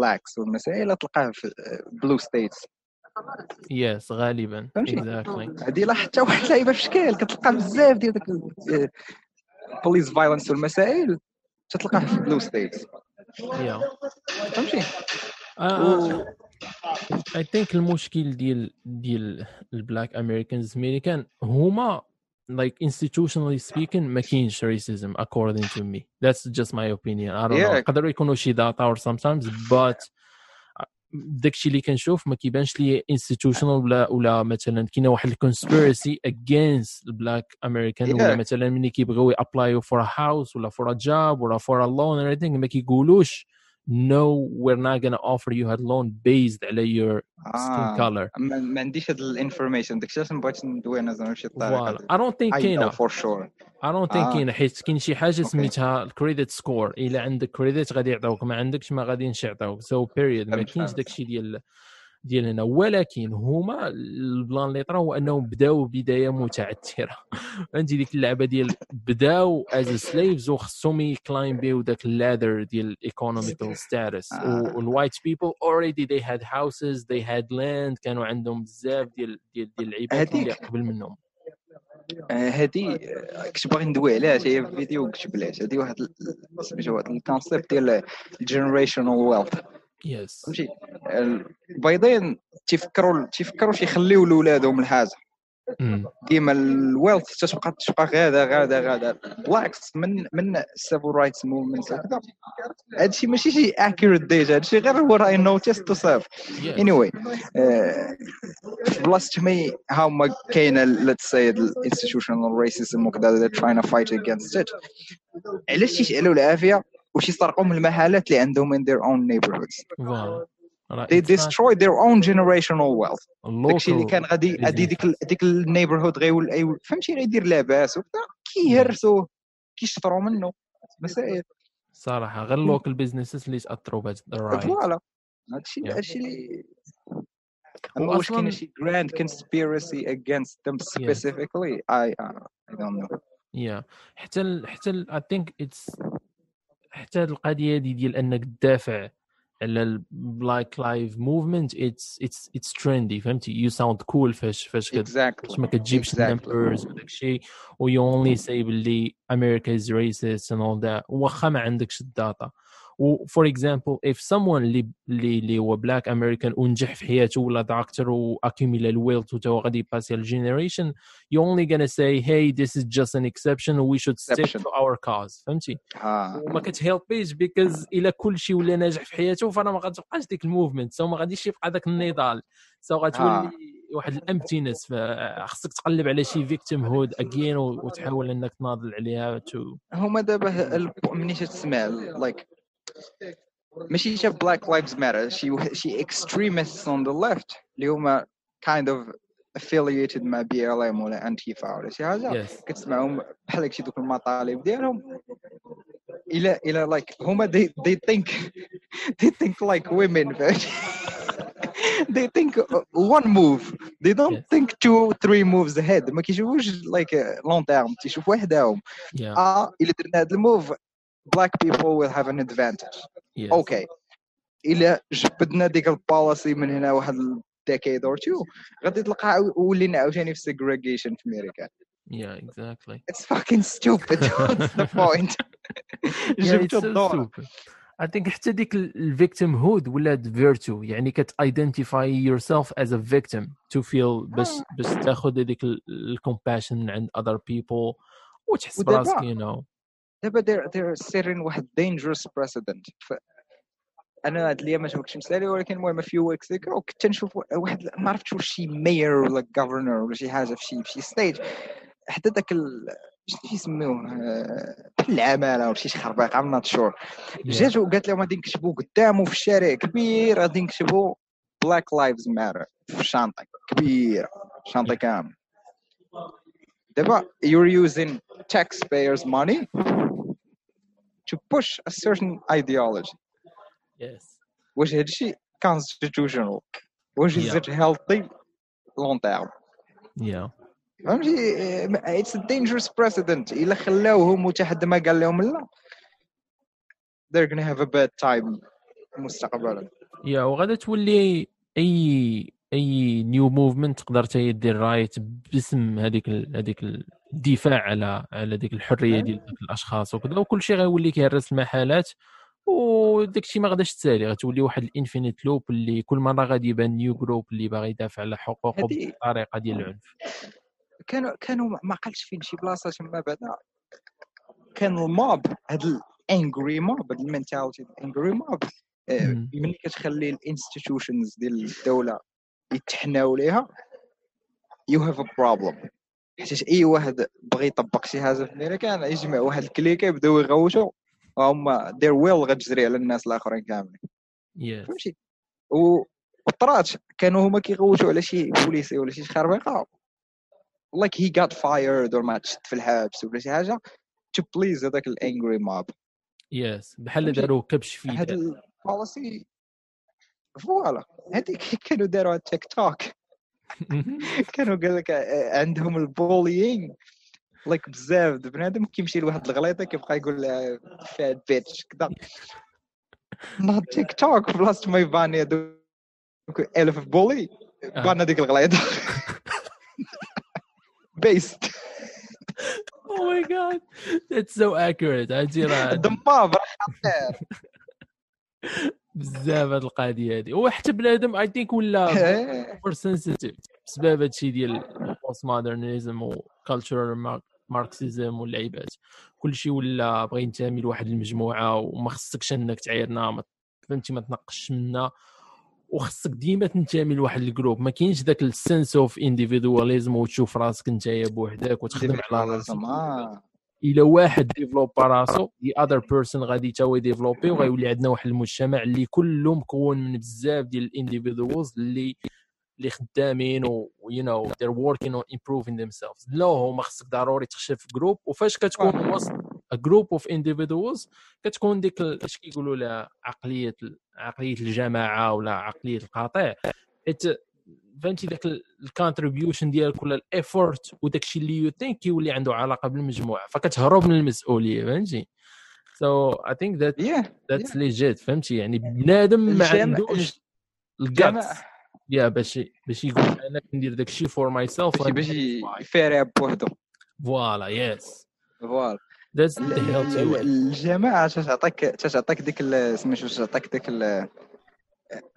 blacks والمسائل تلقاه في blue states yes غالبا. exactly. هذه لا حتى واحد لعيبه في Chicago كتلقى بزاف ديال داك ال police violence والمسائل تتلقاه في blue states فهمتي؟ آه I think المشكل ديال ديال ال black Americans ميريكان هما like institutionally speaking ما كاينش racism according to me that's just my opinion I don't know Yeah. يقدروا يكونوا شي data or sometimes but داكشي اللي كنشوف ما كيبانش لي institutional ولا ولا مثلا كاينة واحد ال conspiracy against ال black American ولا Yeah. مثلا ملي كيبغيو ي apply يو for a house ولا for a job ولا for a loan or anything ما كيقولوش no we're not gonna offer you a loan based على your skin آه. color. ما ما عنديش هاد ال information داكشي علاش بغيت ندوي أنا زعما بشي طريقه فوالا I don't think كاينة for sure I don't think آه. كاينة حيت كاين شي حاجة okay. سميتها ال credit score الا عندك credit غادي يعطوك ما عندكش ما غاديش يعطوك so period ما فهمت، كاينش فهمت. داكشي ديال ديال هنا ولكن هما ال plan اللي طرا هو أنهم بداو بداية متعثرة فهمتي ديك اللعبة ديال بداو as slaves وخصهم ي climb يو داك ال ladder ديال ال economical status آه. وال white people already they had houses they had land كانوا عندهم بزاف ديال ديال ديال العباد اللي. قبل منهم آه، هادي آه، كنت باغي ندوي عليها هي في فيديو كنت بلاش هادي واحد سميتو واحد الكونسيبت ديال الجنريشنال ويلث يس فهمتي؟ البيضين تيفكروا تيفكروا يخليو لولادهم الحاجة. ديما الويلث تتبقى تبقى غادا غادا غادا بلاكس من من السيفل رايتس موفمنت هكذا هادشي ماشي شي اكيوريت ديجا هادشي غير هو راي نوتيس تو سيرف anyway آه، في بلاصه ما هما كاينة let's say ال institutional racism وكذا to fight against it. علاش تيشعلوا العافية؟ وش يسرقوا من المحلات اللي عندهم in their own neighborhoods. voilà. they destroy their own generational wealth. داكشي اللي كان غادي business. غادي ديك ال- ديك ال neighborhood غيول أي- فهمتي؟ غيدير لاباس وكذا كيهرسوه كيشطروا منه. مسائل. صراحة غير ال local businesses اللي تاثروا بهذا ال riot voilà. هادشي Yeah. هادشي اللي هو أما واش كاين أصلاً- شي grand conspiracy against them specifically? I uh, I don't know. يا حتى ال حتى ال I think it's حتى هاد القضية دي ديال انك تدافع. على ال black life movement it's it's it's trendy فهمتي؟ you sound cool فاش فاش كت- exactly. فاش ما كتجيبش Exactly. ال numbers وداك الشيء و you only say باللي America is racist and all that واخا ما عندكش ال data و for example if someone اللي اللي اللي هو black American ونجح في حياته ولا دكتور و accumula ال wealth وتا غادي ي passi ل ال generation you only gonna say hey this is just an exception. We should stick Exception. to our cause. فهمتي ها وما كت help يش because الا كل شيء ولا ناجح في حياته فانا ما غتبقاش ديك ال movement so ما غاديش يبقى داك النضال so غتولي آه. واحد ال emptiness خصك تقلب على شي victimhood again وتحاول انك تناضل عليها too هما دابا ال- ملي تسمع like ماشي شي Black Lives Matter شي شي extremists on the left. اللي هما kind of affiliated مع BLM ولا انتيفا ولا شي حاجة yes كتسمعهم بحال هكشي دوك المطالب ديالهم إلى إلى like هما they, they think they think like women فهمتي they think uh, one move. They don't Yes. think two three moves ahead. ما كيشوفوش like long term. تيشوف وحدهم يا آه الا درنا هذا ال move black people will have an advantage. yes okay الا جبدنا ديك البوليسي من هنا واحد decade or two غادي تلقى عاو- ولينا عاوتاني في segregation في أمريكا. yeah exactly it's fucking stupid. What's the point? جبتوا الدور. I think حتى ديك ال victimhood ولات virtue يعني كت identify yourself as a victim to feel باش باش تاخذ هذيك ال compassion من عند other people وتحس ودابا- براسك you know دابا they're they're setting واحد dangerous precedent. ف... أنا هاد الأيام ما شفتش مثالي ولكن المهم في weeks ago كنت نشوف واحد ما عرفتش واش شي mayor ولا governor ولا شي حاجة في شي في شي stage حتى داك ال... شنو يسميوه؟ آه، العمالة ولا شي خربيق not sure. جات وقالت لهم غادي نكتبوا قدامه في الشارع كبير غادي نكتبوا Black Lives Matter. في شانطه كبيره شانطه كامل. دابا you're using taxpayers money to push a certain ideology يس واش هادشي constitutional واش is Yeah. it healthy long term يا فهمتي it's a dangerous precedent الا خلاوهم وحتى حد ما قال لهم لا they're gonna have a bad time مستقبلا يا وغادا تولي اي أي new movement تقدر دير riot باسم هذيك ال- هذيك الدفاع على على ديك الحرية ديال ديك الأشخاص وكذا. وكل شيء غيولي كيهرس المحلات وداك الشيء ما غاداش تسالي. غتولي واحد ال infinite loop اللي كل مرة غادي يبان new group اللي باغي يدافع على حقوقه بطريقه ديال العنف. كانوا كانوا ما قالش فين شي بلاصة تما بعدا. كان ال mob هاد ال angry mob هاد ال mentality ال angry mob. ملي كتخلي ال institutions ديال الدولة يتحناو ليها you have a problem حيت أي واحد بغى يطبق شي حاجة في أمريكا يجمع واحد ال clique ة يبداو يغوتوا هما دير ويل غتجري على الناس الآخرين كاملين. يس فهمتي؟ و وطرات كانوا هما كيغوتوا على شي بوليسي ولا شي خربيقه like he got fired or ما تشد في الحبس ولا شي حاجة to please هذاك الانجري موب يس بحال؟ داروا كبش في هاد البوليسي فوالا. هذيك كانوا داروا على تيك توك كانوا قال لك آه، عندهم البولينغ لايك بزاف بنادم كيمشي لواحد الغليطه كيبقى يقول لها فات بيتش كذا. ناض تيك توك بلاصة ما يبان هذوك ألف بولي بان هذيك الغليطه بيست أو ماي جاد ذاتس سو اكيوريت عرفتي راه دمار بزاف هاد القضية هادي. وحتى بنادم اي ثينك ولا اوفر سنسيتيف بسبب هادشي ديال ال post modernism و cultural Marxism واللعيبات كلشي ولا بغى ينتمي لواحد المجموعة وما خصكش إنك تعايرنا ما- فهمتي ما تنقش منا. وخصك ديما تنتمي لواحد ال group ما كاينش ذاك ال sense of individualism وتشوف راسك نتايا بوحدك وتخدم على راسك. آه. الا واحد développa راسو the other person غادي تا هو ي développer وغيولي عندنا واحد المجتمع اللي كله مكون من بزاف ديال ال individuals اللي اللي خدامين و you know they're working on improving themselves. لا هما خصك ضروري تخشى في group وفاش كتكون وسط group of individuals كتكون ديك اش كيقولوا لها عقلية عقلية الجماعة ولا عقلية القطيع حيت فهمتي ذاك ال contribution ديالك ولا ال effort وداك الشيء اللي you think كيولي عنده علاقة بالمجموعة فكتهرب من المسؤولية فهمتي؟ so I think that that's legit فهمتي؟ يعني بنادم ما عندوش الجاتس يا باش باش يقول أنا كندير داك الشيء فور ماي سيلف باش يفارع بوحدو. فوالا يس فوالا ذاتس الجماعه تعطيك تعطيك ديك سميتو تعطيك ديك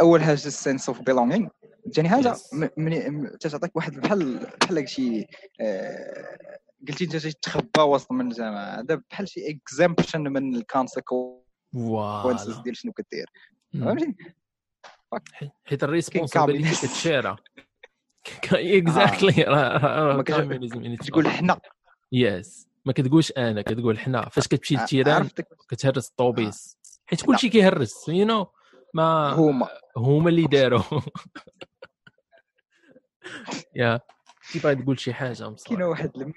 أول حاجة السنس اوف بيلونغينغ ثاني حاجة Yes. م- من م- تعطيك واحد بحال بحال شي آه، قلتي انت تخبى وسط من الجماعه هذا بحال شي اكزامبشن من الكونسيكونسز ديال شنو كدير. فهمتي حيت ال responsibility. كت share-ا exactly ما كت- تقول حنا. yes ما كتقولش أنا كتقول حنا. فاش كتمشي ع- للتيران كتهرس الطوبيس. حيت كلشي كيهرس. you know ما هما. هما اللي داروا. yeah. كيبغي تقول شي حاجة كاين واحد الميم.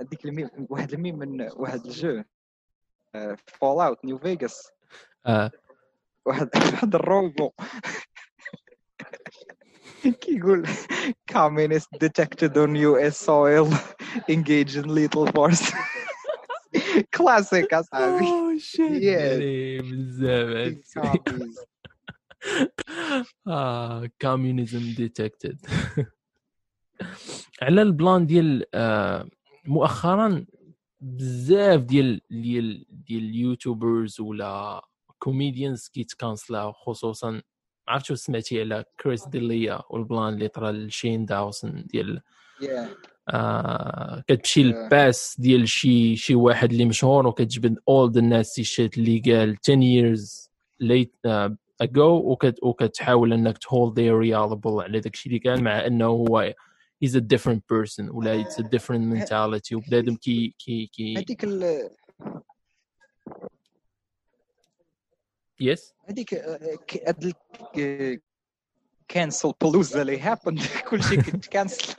هذيك الميم واحد الميم من واحد ال jeu. Fallout New Vegas. واحد واحد الروبو. كيقول communist detected on US soil. Engage in lethal force. كلاسيك اصاحبي. بزاف هاد الشيء. آه communism detected على البلان ديال مؤخرا بزاف ديال ديال ديال اليوتيوبرز ولا كوميديانز كيتكانسلاو خصوصا واش سمعتي على كريس ديليا والبلان اللي طرا لشين داوسون ديال Yeah. آه كتمشي Yeah. للباس ديال شي شي واحد اللي مشهور وكتجبد اول ذا الناس الشيت اللي قال 10 years late uh, ago وكت وكتحاول إنك تهولد ذير ريالبل على داك الشيء اللي قال مع إنه هو he's a different person ولا it's a different mentality وبنادم كي كي كي هذيك ال- يس هذيك هاد كانسل بلوزا اللي هابند كلشي كيتكانسل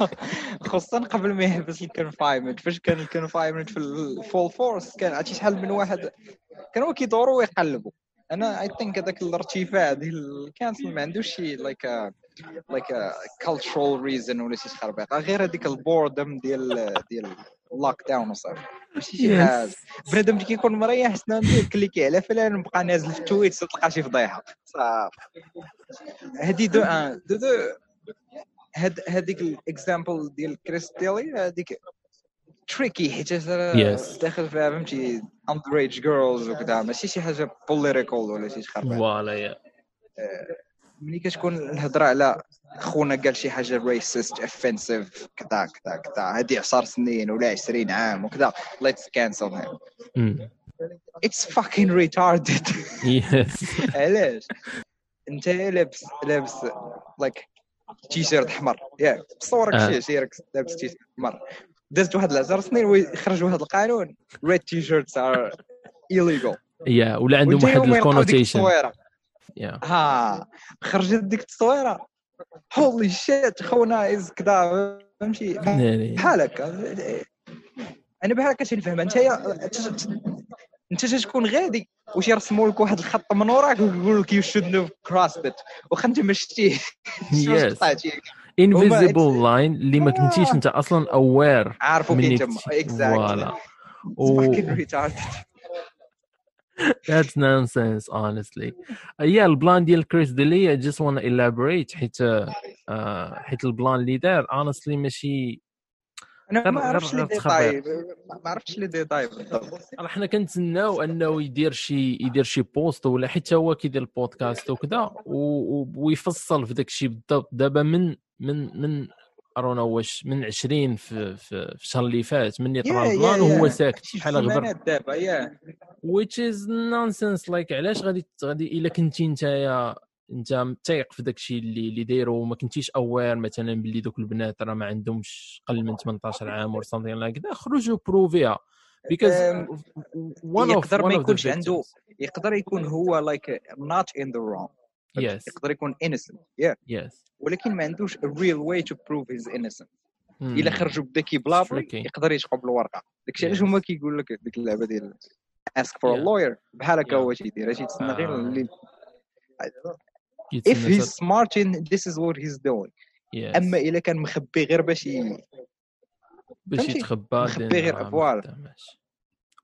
خصوصا قبل ما يحبس الكونفاينمنت فاش كان الكونفاينمنت في الفول فورس كان عرفتي شحال من واحد كانوا كيدوروا ويقلبوا. أنا اي ثينك هذاك الارتفاع ديال الكانسل ما عندوش شي لايك لايك كالتشرال ريزن ولا شي خربيقة. غير هذيك البوردم ديال ديال اللوك داون وصافي. ماشي شي. حاجة. بنادم اللي كيكون مريح ديال كليكي على فلان نبقى نازل في التويت تلقى شي فضيحة. صافي. هادي دو ان دو دو. هاد هذيك الاكزامبل ديال كريستيلي هذيك تريكي حيت. داخل فيها فهمتي اندر ايج جيرلز وكذا ماشي شي حاجة بوليتيكال ولا شي خربيق فوالا يا ملي كتكون الهضرة على خونا قال شي حاجة racist offensive كذا كذا كذا هادي 10 سنين ولا 20 عام وكذا let's cancel him. It's fucking retarded علاش؟ انت لابس لابس like t-shirt احمر ياك صورك آه. شي شيرك لابس تي شيرت احمر دازت واحد العشر سنين ويخرج واحد القانون. red t-shirts are illegal. يا ولا عندهم واحد الكونوتيشن يا. ها خرجت ديك التصويرة. هولي شيت خونا از كذا فهمتي. بحال هكا. أنا بحال هكا تنفهم أنت انت تكون غادي واش يرسموا لك واحد الخط من وراك ويقول لك يو شود نو كروس ات واخا انت ما شتيه انفيزيبل لاين اللي ما كنتيش انت أصلا اوير عارفوا كاين منك تما. voilà exactly that's nonsense honestly. yeah البلان ديال كريس ديليا I just wanna elaborate. حيت آه، حيت البلان اللي دار honestly ماشي أنا ما عرفتش les détails ما عرفتش les détails بالضبط راه حنا كنتسناو أنه يدير شي يدير شي post ولا حتى هو كيدير البودكاست وكذا ويفصل في داك الشيء بالضبط. دابا من من من ارونا واش من 20 في في في الشهر اللي فات من طرا Yeah, yeah, البلان وهو. ساكت بحال غبر دابا يا which is nonsense. Like علاش غادي غادي إلا كنتي نتايا انت متيق في داك الشيء اللي اللي دايرو وما كنتيش aware مثلا باللي دوك البنات راه ما عندهمش أقل من 18 عام or something like that خرجوا بروفيها because أم، one of يقدر ما يكونش عنده. يقدر يكون هو like not in the wrong yes يقدر يكون yeah yes ولكن ما عندوش a real way to prove his innocence Hmm. إلا خرجوا بدا كيبلابري. يقدر يشقوا بالورقة داكشي علاش. هما كيقول لك ديك اللعبة ديال for a Yeah. lawyer بحال هكا. هو تيدير اش يتسنى غير. اللي if he's smart in this is what he's doing yes. أما الا كان مخبي غير باش ي... باش؟ يتخبى مخبي غير. خداماش.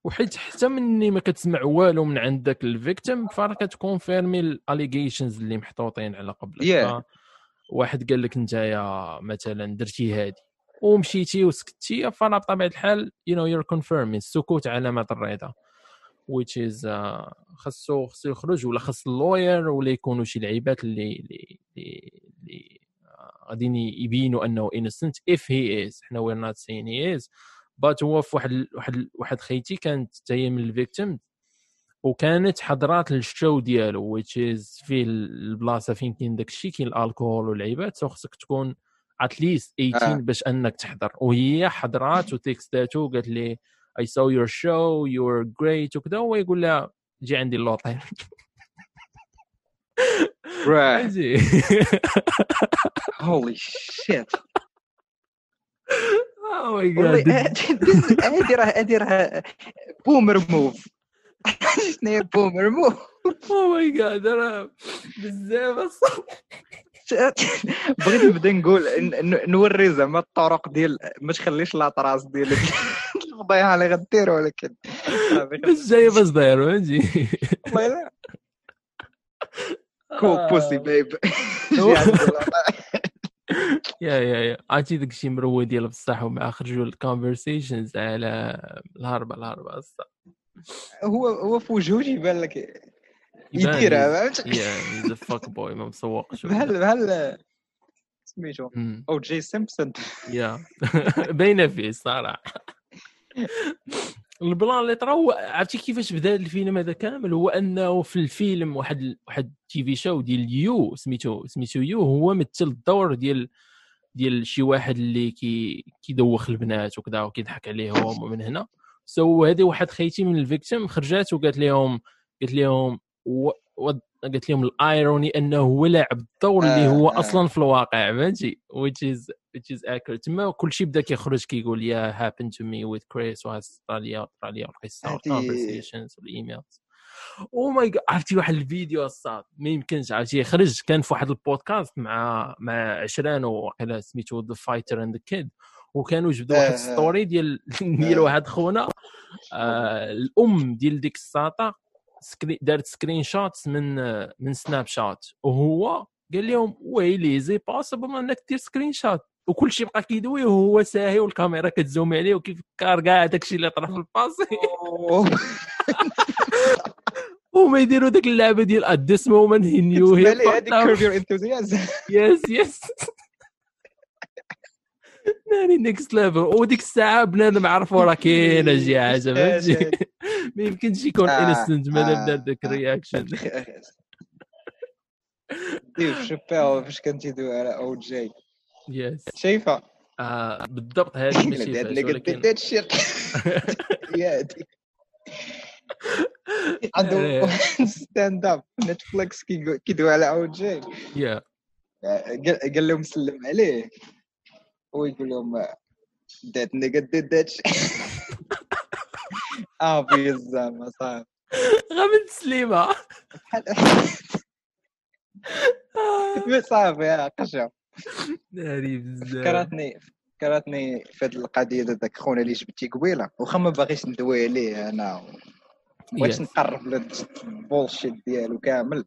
وحيت حتى مني ما كتسمع والو من عندك ال victim فراه كتكونفيرمي ال allegations اللي محطوطين على قبلك Yeah. واحد قال لك نتايا مثلا درتي هادي ومشيتي وسكتي فراه بطبيعة الحال you know you're confirming السكوت علامه الرضا which is uh, خاصو خاصو يخرج ولا خاص ال lawyer ولا يكونوا شي لعيبات اللي اللي اللي, آه، غاديين يبينوا أنه innocent if he is. حنا we're not saying he is. But هو في واحد واحد واحد خيتي كانت حتى هي من ال victim وكانت حضرات لل show ديالو which is فيه البلاصة فين كاين داك الشيء كاين الالكوهول واللعيبات so خصك تكون at least 18 آه. باش أنك تحضر. وهي حضرات وتكستاتو وقالت لي I saw your show you were great. وكذا هو يقول لها جي عندي اللوطيل Right. فهمتي؟ holy shit. Oh my والله god. هادي هادي راه هادي راه بومر موف شنو هي بومر موف oh my god راه بزاف. بغيت نبدأ نقول نوري زعما الطرق ديال ما تخليش لاطراس ديال الفضيحه اللي غدير ولكن بس جاية باش داير والله لا كوك بوسي بيب yeah yeah yeah عرفتي داك الشيء مروي ديال بصح ومع خرجوا ال conversations على الهربه الهربه بصح هو هو في وجهه يبان لك يديرها he's- فهمت yeah he's a fuck boy ما مسوقش بحال بحال سميتو. O.J. Simpson yeah باينه فيه الصراحه البلان اللي طرا هو عرفتي كيفاش بدا الفيلم هذا كامل؟ هو أنه في الفيلم واحد واحد TV show ديال You سميتو سميتو You هو مثل الدور ديال ديال شي واحد اللي كي كيدوخ البنات وكذا وكيضحك عليهم ومن هنا. so هذه واحد خيتي من ال victim خرجات وقالت لهم قالت لهم و... و... قالت لهم ال irony إنه هو لاعب الدور اللي آه، هو آه. أصلا في الواقع فهمتي which is which is accurate. تما كل شيء بدا كيخرج كيقول yeah happened to me with Chris واستراليا استراليا والقصة وال conversations وال emails oh my god عرفتي واحد الفيديو الصاد؟ ما يمكنش عرفتي خرج كان في واحد البودكاست مع مع عشران وقيلا سميتو The Fighter and the Kid وكانوا جبدوا واحد آه. story ديال ديال آه. واحد خونا. آه الأم ديال ديك الساطا سكري دارت screenshots من من Snapchat وهو قال لهم ويلي is it possible إنك دير screenshot وكل شيء بقى كيدوي وهو ساهي والكاميرا كتزوم عليه وكيفكر كاع داكشي اللي طرا في ال passé وما يديروا ديك اللعبة ديال at this moment he knew هي هذيك yes yes ناري next level وديك الساعة بنادم عرفوا راه كاينة شي حاجة فهمتي ما يمكنش يكون instant ما. دار ذاك ال reaction Dave Chappelle فاش كان تيدوي على O.J. yes شايفه آه بالضبط هذه ماشي ولكن that shit. يا دي. عنده ستاند اب نتفلكس كيدوي على يا قال قال لهم سلم عليه. ويقول لهم did that shit آه في الزعما صافي غابن تسليمه صافي قشع ناري بزاف فكرتني فكرتني في هذه القضية ديال داك خونا اللي جبتي قبيلة؟ واخا ما باغيش ندوي عليه أنا. Yes. نقرب لل bullshit ديالو كامل.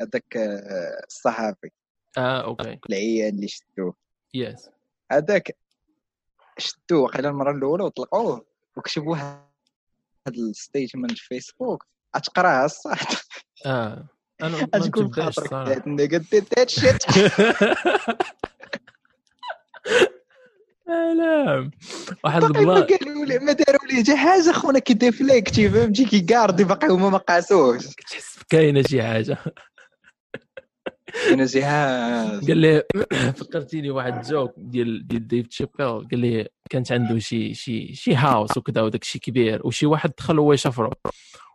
هذاك آه، الصحافي. آه okay. العيان اللي شدوه yes هذاك شدوه وقيلا المرة الأولى وطلقوه. وكتبوا هذا ال statement في فيسبوك. غتقراها الصح. آه. أنا ما بخاطرك shit سلام واحد ما البلان قالوا لي ما داروا لي حتى حاجة خونا كي ديفليكتي فهمتي؟ كي كاردي باقي هما ما قاسوش كتحس كاينة شي حاجة. جهاز قال لي فكرتيني واحد joke ديال ديال Dave Chappelle. قال لي كانت عنده شي شي شي house وكذا وداك الشيء كبير وشي واحد دخل هو يشفروا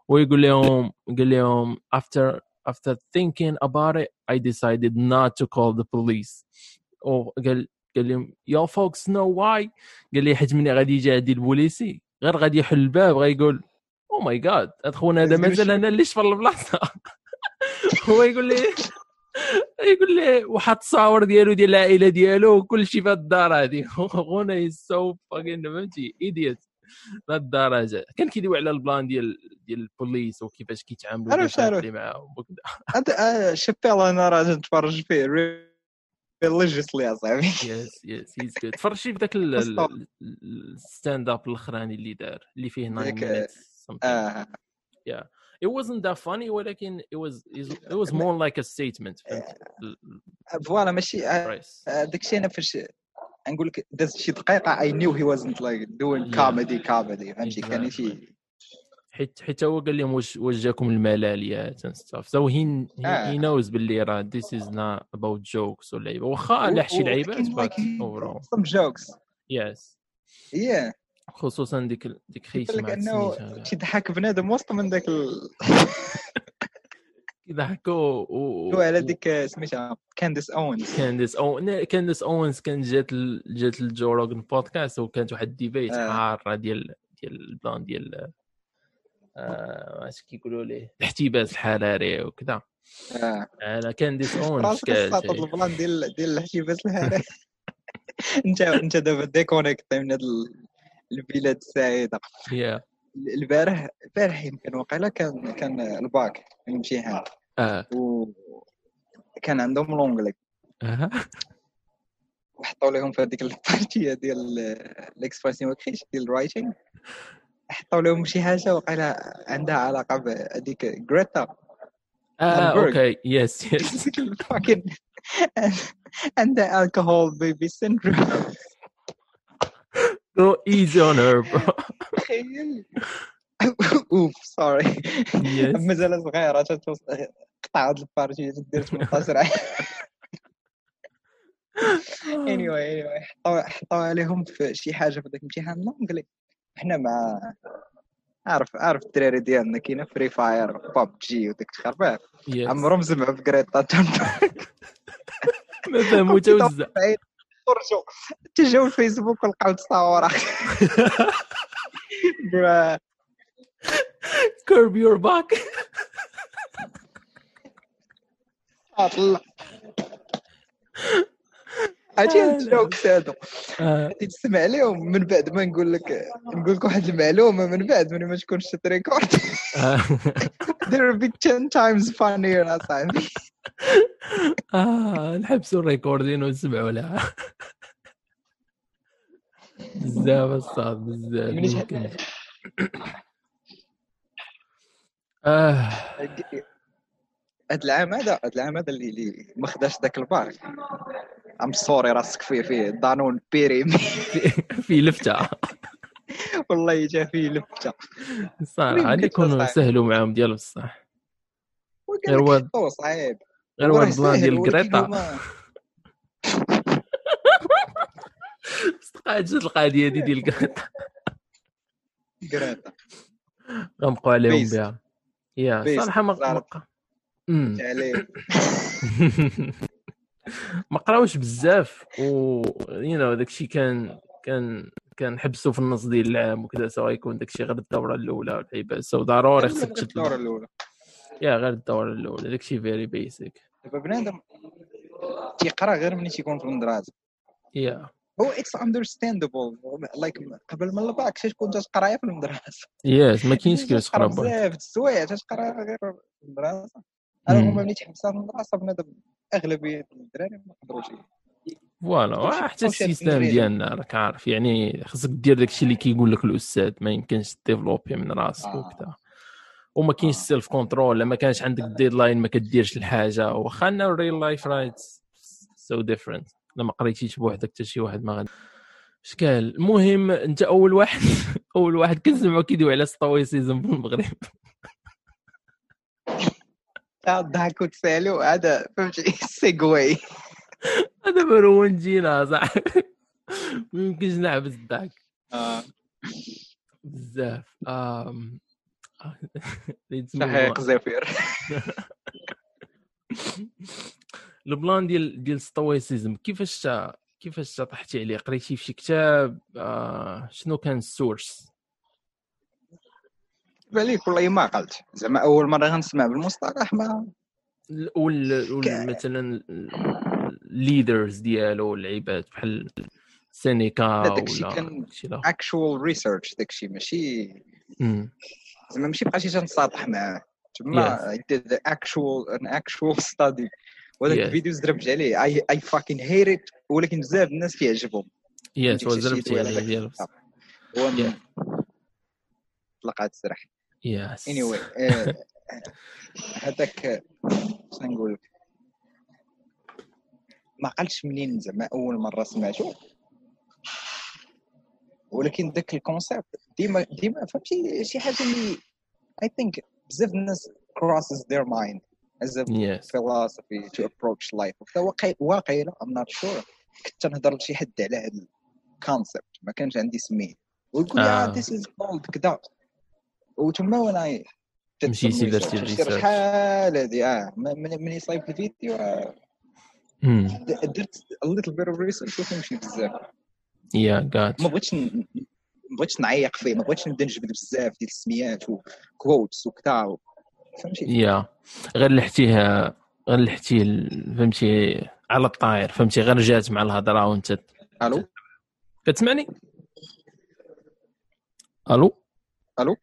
ويقول لهم قال لهم after after thinking about it I decided not to call the police. وقال قال لهم yeah fuck no way قال لي حيت ملي غادي يجي عندي البوليسي. غير غادي يحل الباب غيقول oh my god هاد خونا هذا مازال. أنا اللي شفر البلاصة. هو يقول لي يقول لي وحط الصور ديالو ديال العائلة ديالو وكل شيء في الدار هادي خونا is so fucking فهمتي؟ idiot لهاد الدرجة. كان كيدوي على ال plan ديال ديال البوليس وكيفاش كيتعاملوا معاهم وكذا هذا Chappelle أنا راه نتفرج فيه religiously اصاحبي yes yes he's good تفرجتي في ذاك. ال stand up الأخراني اللي دار اللي فيه 9 ذاك- minutes something. آه. It wasn't that funny ولكن it was it was more like a statement فهمت voilà ماشي آه، داك الشيء أنا فاش نقول لك دازت شي دقيقة I knew he like doing Yeah. comedy comedy فهمتي؟ كان. شي حيت حيت هو قال لهم واش واش جاكم الملاليات and stuff. So he he, آه. he knows باللي راه this is not about jokes ولا لعيبه واخا لاح شي لعيبات but overall. some jokes. Yes. Yeah. خصوصا ديك ديك خيتي قلت لك مع أنه تيضحك بنادم وسط من ذاك ال... كيضحكوا و على ديك سميتها Candace Owens Candace أو Candace Owens كانت جات جات ل Joe Rogan podcast وكانت واحد debate آه. حاره ديال ديال ال plan ديال آه، اش كيقولوا ليه الاحتباس الحراري وكذا. آه. أنا Candace Owens راسك كانت ال plan ديال ديال الاحتباس الحراري. انت انت دابا disconnect من ال- البلاد السعيدة. البارح البارح يمكن وقيلا كان كان الباك الامتحان. آه. و كان عندهم l'anglais آه. وحطوا لهم في هذيك ال partie ديال ال expression écrite ديال ال writing. حطوا لهم شي حاجة وقيلا عندها علاقة بهذيك Greta آه. okay. yes yes عندها ال alcohol baby syndrome go easy on her bro. تخيل اوف سوري. مازال صغيرة قطع هاد البارتي دير 18 عام اني واي اني واي حطوا عليهم في شي حاجة في ذاك الامتحان لونجلي حنا مع عارف عارف الدراري ديالنا كاينة فري فاير باب جي وديك الخربات. عمرهم سمعوا في تنبرغ ما فهموا توزع خرجوا تجاو الفيسبوك ولقاو تصاور curb your back. طلع ال jokes هادو. آه. غادي تسمع عليهم من بعد ما نقول لك نقول لك واحد المعلومة من بعد من ما تكونش ت record آه. they'll be 10 times funnier أصاحبي. آه نحبسوا ال recording ونسمعوا لها بزاف الصاد بزاف. آه. هاد العام هذا هاد العام هذا اللي اللي ما خداش ذاك البار. ام سوري راسك فيه فيه دانون بيريم. في لفتة. والله جا فيه لفتة. صراحة غادي يكونوا؟ سهلوا معاهم ديال بصح غير حطوه صعيب غير واحد البلان ديال هما- بقات جات القضية دي ديال كريتا كريتا غنبقوا عليهم. بها. يا. صراحة ما. ما- قراوش بزاف و يو نو داكشي كان كان كان حبسوا في النص ديال العام وكذا سواء يكون داكشي غير الدورة الأولى باس سو ضروري خصك الدوره تشد الأولى. yeah غير الدوره الاولى داكشي very basic دابا بنادم تيقرا غير ملي تيكون في المدرسة. yeah. هو it's understandable like قبل من الباك شي تكون تقرا في المدرسة. yes ما كاينش كيفاش تقرا بزاف السوايع تقرا غير في المدرسة. أنا. هما ملي تحبسها في المدرسة بنادم أغلبية الدراري ما يقدروش voilà حتى ال système ديالنا راك عارف يعني خصك دير داكشي اللي كيقول لك الأستاذ ما يمكنش développer من راسك آه. وكذا وما كاينش آه. self control لما كانش عندك deadline ما كديرش الحاجة. واخا أن ال real life right so different لما قريتيش بوحدك حتى شي واحد ما غادي. إشكال. المهم أنت أول واحد أول واحد كنسمعو كيدوي على stoicism في المغرب. ضحك وتسالو هذا فهمتي؟ segue هذا مروان جينا صاحبي ما يمكنش نعبس الضحك. آه، بزاف. شحيق. زفير. ال plan ديال ديال stoicism كيفاش كيفاش طحتي عليه؟ قريتي في شي كتاب؟ آه شنو كان ال source؟ بالك والله ما عقلت زعما أول مرة غنسمع بالمصطلح ما وال مثلا ال leaders ديالو اللعيبات بحال سينيكا داكشي ولا كان داكشي لا actual research داكشي ماشي. زعما ماشي بقيتي تنساطح معاه تما did actual an actual study. وهذاك Yes. ال videos ضربت عليه. I I fucking hate it ولكن بزاف الناس كيعجبهم. yes دوي على عليه. هو طلقات السرح. yes anyway آه، هذاك شنو نقول لك؟ ما عقلتش منين زعما أول مرة سمعته. ولكن ذاك ال concept ديما ديما فهمتي شي حاجة اللي I think بزاف الناس crosses their mind as a yes philosophy to approach life. وكذا واقع واقيلا I'm not sure. كنت تنهضر لشي حد على هذا ال concept ما كانش عندي سميه ويقول لي آه. آه. this is called كذا وتما وأنا مشيتي درتي الريسيرش. شحال هادي آه. مني صايب الفيديو آه، درت a little bit of research وفهمتني بزاف. يا جات ما بغيتش ما بغيتش نعيق فيه ما بغيتش نبدا نجبد بزاف ديال السميات وكوتس وكذا فهمتي؟ يا غير لحتيه غير لحتيه فهمتي على الطاير فهمتي غير جات مع الهضرة وانت ألو؟ كتسمعني؟ ألو؟ ألو؟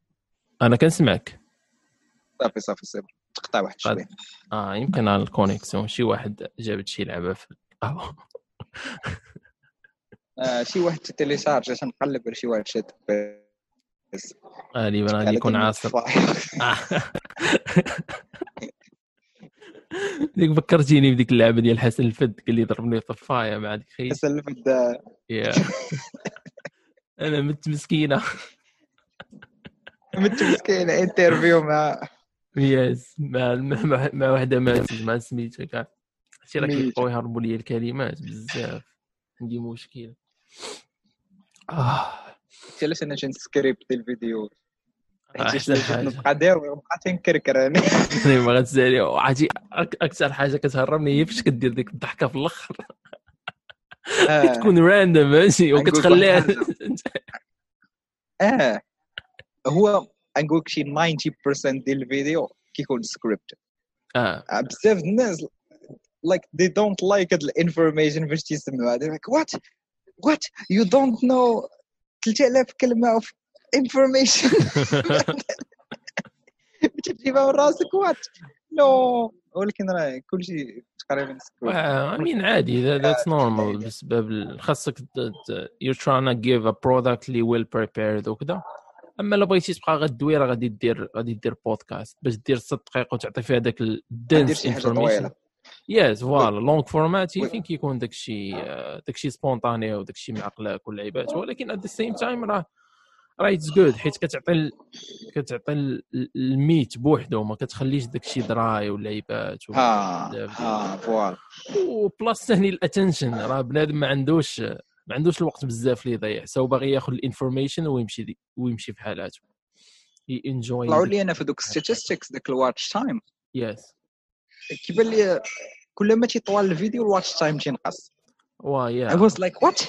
أنا كنسمعك. صافي صافي صافي. تقطع واحد شوية. آه يمكن على ال connexion شي واحد جابت شي لعبة في القهوة. آه شي واحد télécharge عشان نقلب على شي واحد شاد بس. غالبا غادي يكون عاصر آه. ديك فكرتيني بديك اللعبة ديال حسن الفد قال لي ضربني طفايه مع ديك خيت حسن الفدا يا أنا مت مسكينة. مت مسكين انترفيو مع. يس مع مع, وحدة ماتت مع سميتها كاع شي راه. كيبقاو يهربوا لي الكلمات بزاف. عندي مشكل آه. علاش أنا جنسكريبت الفيديو؟ حاجة. نبقى داير ونبقى تنكركر أنا. ما غتسالي أكثر حاجة كتهربني هي فاش كدير ديك الضحكة في الأخر. آه. تكون random ماشي؟ وكتخليها آه. هو نقول لك شي 90% ديال الفيديو كيكون سكريبت آه. بزاف الناس like they don't like هاد ال information فاش تيسمعوها they're what? You don't know 3000 كلمة of information. تجيبها من راسك what? No. ولكن راه كلشي تقريبا script I mean عادي that's normal بسبب خاصك you trying to give a product اللي well prepared وكذا. أما لو بغيتي تبقى غدوي راه غادي دير غادي دير بودكاست باش دير ست دقائق وتعطي فيها داك ال dense information yes voilà long format oui. يمكن كيكون داك الشيء داك الشيء spontané وداك الشيء معقلاك واللعيبات ولكن at the same time راه راه it's good حيت كتعطي. كتعطي ال- ال meat بوحدو ما كتخليش داك الشيء dry واللعيبات. ها voilà و plus ثاني ال attention راه بنادم ما عندوش ما عندوش الوقت بزاف اللي يضيع so باغي ياخذ ال information ويمشي ويمشي في حالاته enjoy طلعوا لي أنا في دوك statistics داك ال watch time yes كيبان لي كل ما تيطول الفيديو ال watch time تينقص. وا I yeah was like what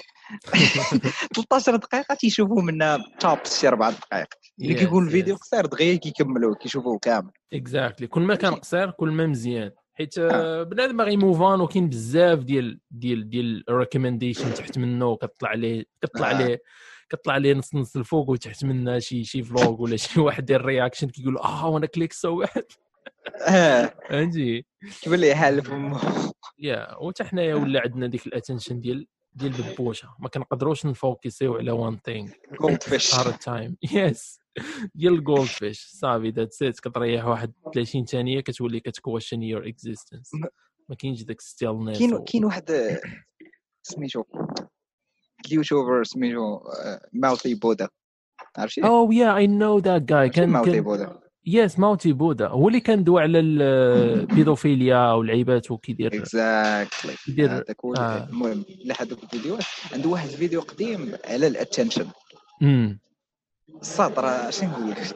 13 دقيقة تيشوفوا منها top شي 4 دقائق اللي Yes, كيكون الفيديو yes. قصير دغيا كيكملوه كيشوفوه كامل. exactly كل ما كان. قصير كل ما مزيان. حيت آه، بنادم باغي move on وكاين بزاف ديال ديال ديال recommendation تحت منه كطلع عليه كطلع آه. عليه كطلع عليه نص نص الفوق وتحت منه شي شي vlog ولا شي واحد دير reaction كيقول آه وأنا click so واحد آه فهمتي كيبان لي حال FOMO yeah وتا حنايا ولا عندنا ديك ال attention ديال ديال ببوشة. ما كنقدروش ن focus يو على one thing goldfish hard time yes ديال ال goldfish صافي that's it كتريح واحد 30 ثانية كتولي كت question your existence ما كاينش داك stillness كاين كاين واحد سميتو ال YouTuber سميتو آه، Mouthy Buddha عرفتي؟ oh yeah I know that guy كان Mouthy Buddha yes Mouthy Buddha هو اللي كان دوا على البيدوفيليا والعيبات وكيدير exactly يدير- هذاك هو آه. المهم لا هذوك الفيديوهات عنده واحد الفيديو قديم على ال attention امم السطر شنو نقول؟ لك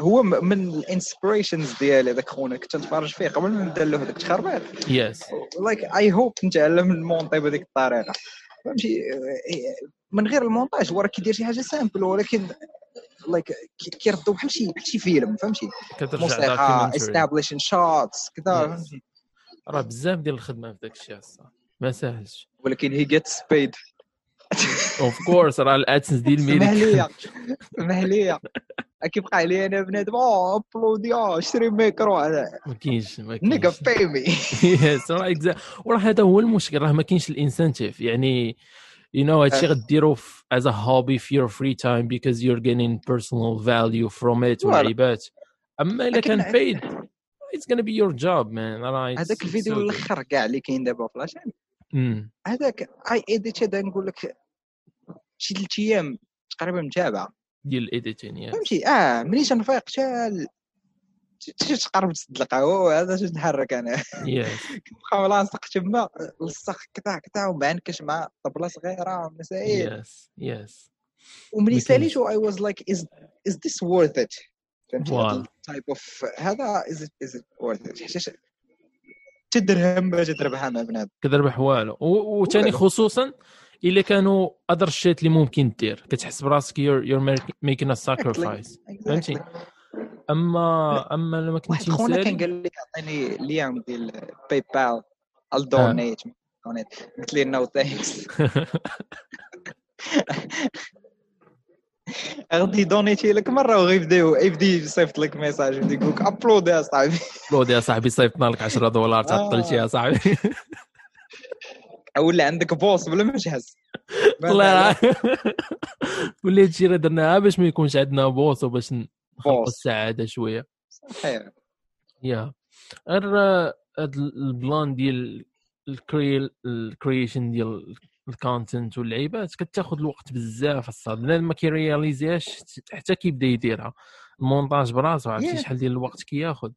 هو من ال inspirations ديالي ذاك خونا كنت نتفرج فيه قبل ما نبدا له هذاك التخربيق yes like I hope نتعلم نمونطي بهذيك الطريقة. فهمتي؟ من غير المونتاج هو راه كيدير شي حاجة simple ولكن لايك كيردو بحال شي بحال شي فيلم فهمتي؟ موسيقى. استابليشن شوتس كذا. فهمتي؟ راه بزاف ديال الخدمة في داك الشيء ما ساهلش. ولكن هي جيتس بيد اوف كورس راه الادسنس ديال ميريك. لي سمح لي كيبقى علي أنا بنادم آه أبلودي آه شري ميكرو. هذا ما كاينش ما نيجا كاينش باي مي يس راه وراه هذا هو المشكل راه ما كاينش الانسنتيف يعني you know هادشي آه. غديرو في as a hobby في your free time because you're getting personal value from it voilà. والعيبات اما الا لكن كان عاد- paid it's gonna be your job man راه it's- هذاك it's الفيديو so good. الآخر كاع اللي كاين دابا في la chaîne أمم. هذاك I edit هذا نقول لك شي ثلاث أيام تقريبا متابعة ديال ال editing yeah فهمتي آه ملي تنفيق حتى تجي تقرب تسد القهوه هذا شنو نحرك أنا؟ كنبقى لاصق تما لصق كتا كتا ومعنكش مع طبلة صغيرة مسائل yes yes وملي ما ساليتو I was like is is this worth it. type of هذا is is worth it حيت تدرهم باش تربحها مع بنادم كتربح والو وثاني. خصوصا إلا كانوا other shit اللي ممكن دير كتحس براسك you're, you're making a sacrifice. فهمتي؟ أما أما لما واحد كنتي خونا كان قال لي أعطيني ليام ديال باي بال الدونيت دونيت قلت لي نو ثانكس غادي دونيتي لك مرة وغيبداو يبدا يصيفط لك ميساج يبدا يقول لك ابلود يا صاحبي. لود يا صاحبي صيفطنا لك 10 دولار تعطلتي يا صاحبي. ولا عندك بوس بلا ما تحس والله واللي هادشي راه درناها باش ما يكونش عندنا boss وباش boss. السعادة شوية. صحيح. يا. غير ال plan ديال ال crea ال creation ديال ال content واللعيبات كتاخذ الوقت بزاف الصاد. بنادم ما كي realize يهاش حتى كيبدا يديرها. المونتاج براسو عرفتي Yeah. شحال ديال الوقت كياخذ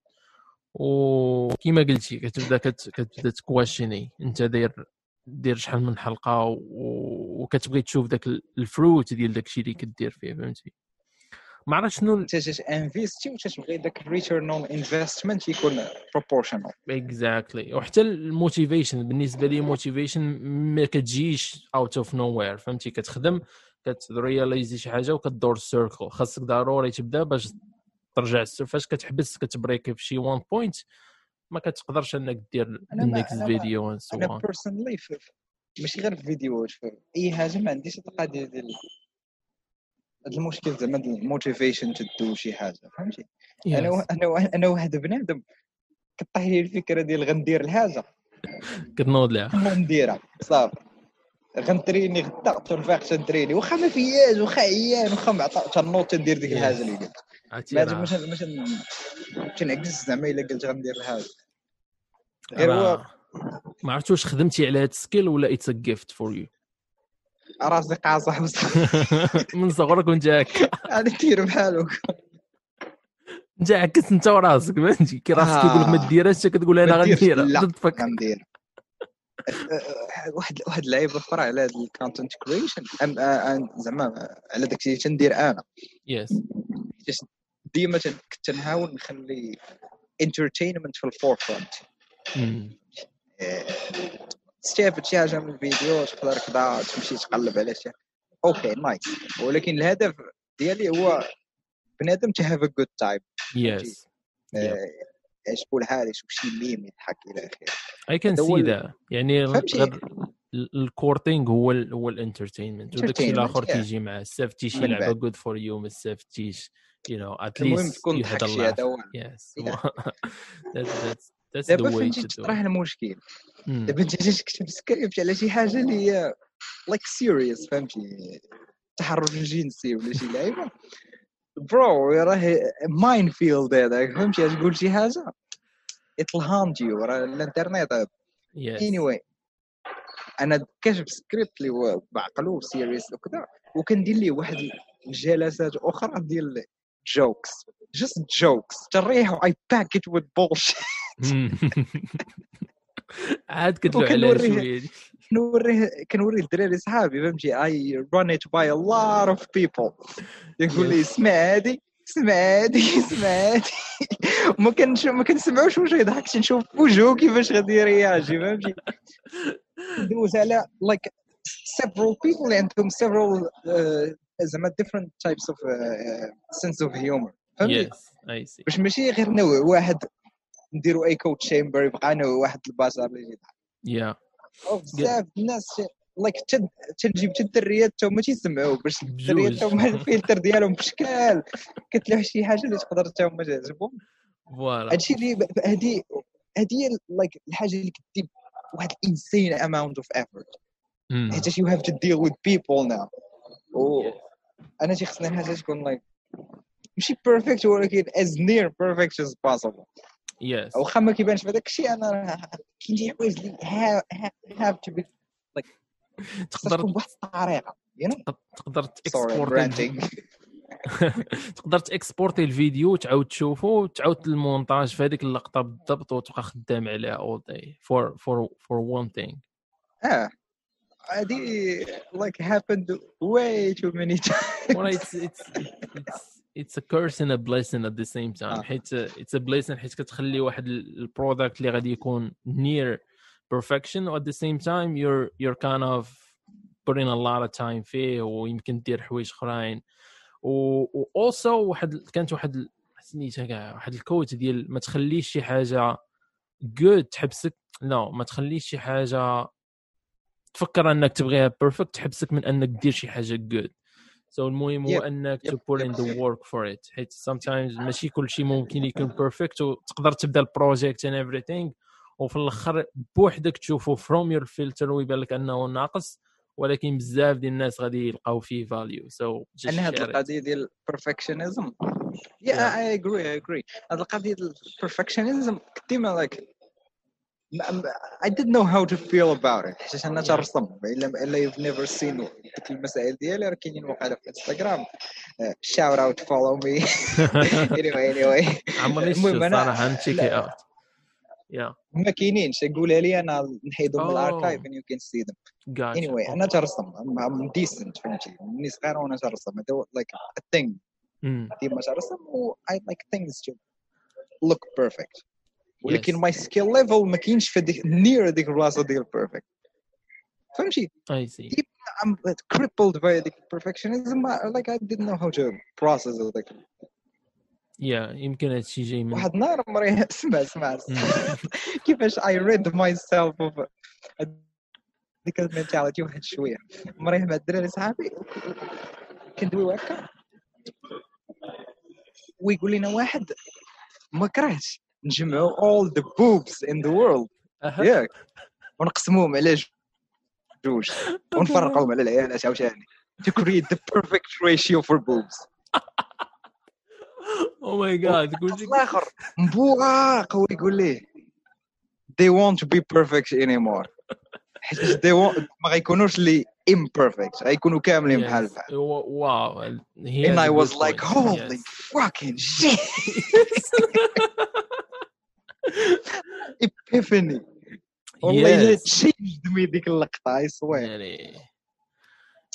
وكما قلتي كتبدا كت... كتبدا تكواشيني. انت داير دير شحال من حلقة و... وكتبغي تشوف داك الفروت ديال داك الشيء اللي كدير فيه فهمتي؟ ما عرفت شنو انت invest ي وتتبغي داك ال return on investment يكون proportional exactly وحتى ال motivation بالنسبة لي motivation ما كتجيش out of nowhere فهمتي؟ كتخدم كت realize ي شي حاجة وكدور ال circle خاصك ضروري تبدأ باش ترجع فاش كتحبس كت break في شي one point ما كتقدرش انك دير ال next video أنا personally ماشي غير في فيديوهات في أي حاجة ما عنديش القضية ديال هذا المشكل زعما ال motivation to do شي حاجة فهمتي؟ أنا و- أنا و- أنا واحد بنادم كطيح لي الفكرة ديال غندير الحاجة. كتنوض لها غنديرها صافي. غن traini غدا تنفيق تن traini. واخا ما فياش واخا عيان واخا معطى تنوض تندير ديك الحاجة اللي قلت. ما راه- مش مش تنعكس زعما إلا قلت غندير الحاجة. غير هو ما عرفت واش خدمتي على هاد ال skill ولا it's a gift for you راسي قاصح من صغرك وانت هكا أنا ندير بحالو انت عكست أنت وراسك فهمتي كي راسك آه. كيقول لك ما ديرهاش كتقول؟ أنا غنديرها لا. غندير واحد واحد اللعيبه أخرى على هذا ال content creation زعما على داك الشيء تندير أنا. yes ديما كنت نحاول نخلي entertainment في ال forefront تستافد شي حاجة من الفيديو تقدر كذا تمشي تقلب على شي. okay nice ولكن الهدف ديالي هو بنادم to have a good time yes يعجبو الحال يشوف شي ميم يضحك إلى آخره. I can see the يعني الكورتينغ هو ال هو الانترتينمنت وداك الشيء Entertainment, الآخر. تيجي مع السافتي شي من لعبه. جود فور يو ما السافتيش يو نو ات المهم ليست تكون يو هاد ضحك شي هذا هو يس دابا do تطرح. المشكل. دابا انت جيت تكتب سكريبت على شي حاجة اللي هي لايك سيريس فهمتي؟ التحرش الجنسي ولا شي لعيبة. برو راه ماين فيلد هذاك فهمتي؟ تقول شي حاجة؟ It'll haunt you راه الانترنت. Yes. anyway أنا كاتب سكريبت اللي هو بعقلو سيريس وكذا وكندير ليه واحد الجلسات أخرى ديال جوكس جست جوكس تريح اي باك ات وذ بولش عاد عليها وكنوريه- شوية دي. كنوريه كنوري الدراري صحابي فهمتي؟ اي ران ات باي ا لار اوف بيبل يقول لي اسمع هادي اسمع هادي اسمع هادي ما كنش ما كنسمعوش واش يضحك. تنشوف في وجهه كيفاش غادي يرياجي فهمتي؟ ندوز على like several people اللي عندهم several uh, زعما different types of uh, sense of humor. فهمتي؟ Yes. باش ماشي غير نوع واحد نديرو echo chamber يبقى نوع واحد البشر اللي Yeah. أو بزاف الناس like تنجيب حتى الدريات تا هما تيسمعوا باش الدريات تا هما الفلتر ديالهم بشكال كتلوح شي حاجة اللي تقدر تا هما تعجبهم. voilà. هادشي اللي هادي هادي هي like الحاجة اللي كدير واحد insane amount of effort. Mm. حيت you have to deal with people now. و أنا تيخصني الحاجة تكون like ماشي perfect ولكن as near perfect as possible. Yes. واخا ما كيبانش في هذاك الشيء أنا كاين شي حوايج اللي to be خصها تقدر بواحد الطريقة تقدر t'exporti تقدر t'exporti الفيديو وتعاود تشوفه وتعاود المونتاج في هذيك اللقطة بالضبط وتبقى خدام عليها all day for for for one thing. آه. هادي like happened way too many times well it's it's it's it's a curse and a blessing at the same time. آه. حيت it's a blessing حيت كتخلي واحد ال product اللي غادي يكون near perfection و at the same time you're you're kind of putting a lot of time فيه ويمكن دير حوايج أخرين. و و also واحد كانت واحد سميتها كاع واحد ال quote ديال ما تخليش شي حاجة good تحبسك لا ما تخليش شي حاجة تفكر أنك تبغيها perfect تحبسك من أنك دير شي حاجة good so المهم هو إنك put in yep. the work for it. حيت sometimes ماشي كل شيء ممكن يكون perfect وتقدر تبدأ ال project and everything وفي الآخر بوحدك تشوفه from your filter ويبان لك أنه ناقص ولكن بزاف ديال الناس غادي يلقاو فيه فاليو سو ان هاد القضية ديال perfectionism yeah, Yeah. I agree I agree. هاد القضية ديال perfectionism ديما ما- I didn't know how to feel about it. حيت أنا Yeah. ترسم الا الا you've never seen ديك المسائل ديالي راه كاينين وقيلا في انستغرام shout out follow me. Anyway anyway. عمرني المهم شفت أنا- صراحة نتشيك لا. اوت يا ما كاينينش قولها لي أنا نحيدهم من Oh. ال archive and you can see them. Gotcha. Anyway أنا ترسم I'm, I'm decent فهمتي مني صغير وأنا ترسم هذا هو like a thing. Mm. ديما ترسم و I like things to look perfect. ولكن Yes. my skill level ما كاينش في ديك near ديك البلاصة ديال perfect. فهمتي؟ I see. I'm crippled by the perfectionism like I didn't know how to process it like يا يمكن هادشي جاي من واحد النهار مريح اسمع اسمع Mm. كيفاش I read myself of ديك المنتاليتي واحد شوية. مريح مع الدراري صحابي كندويو هكا ويقول لنا واحد ما كرهتش. نجمعوا all the boobs in the world أها. ياك ونقسموهم على جوج ونفرقوهم على العيالات عاوتاني to create the perfect ratio for boobs او ماي جاد قلت لك الاخر مبوغاق هو يقول ليه they won't be perfect anymore حيت they won't ما غيكونوش لي imperfect غيكونوا كاملين بحال Yes. بحال واو he and has I a was good like point. holy Yes. fucking shit epiphany. والله changed خدمي ديك اللقطة اي صوير يعني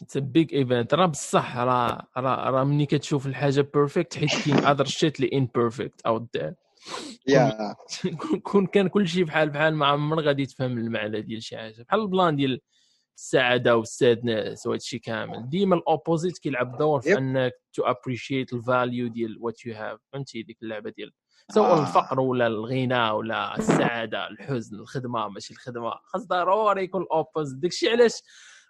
اتس بيج ايفنت راه بصح راه راه راه ملي كتشوف الحاجة بيرفكت حيت كاين اذر شيت اللي ان بيرفكت اوت ذير يا كون كان كل شيء بحال بحال ما عمر غادي تفهم المعنى ديال شي حاجة. بحال البلان ديال السعادة والسادنس وهذا الشيء كامل. ديما الاوبوزيت كيلعب دور في. انك تو ابريشيت الفاليو ديال وات يو هاف فهمتي؟ ديك اللعبة ديال سواء آه. الفقر ولا الغنى ولا السعادة الحزن الخدمة ماشي الخدمة. خاص ضروري يكون ال opposite داكشي علاش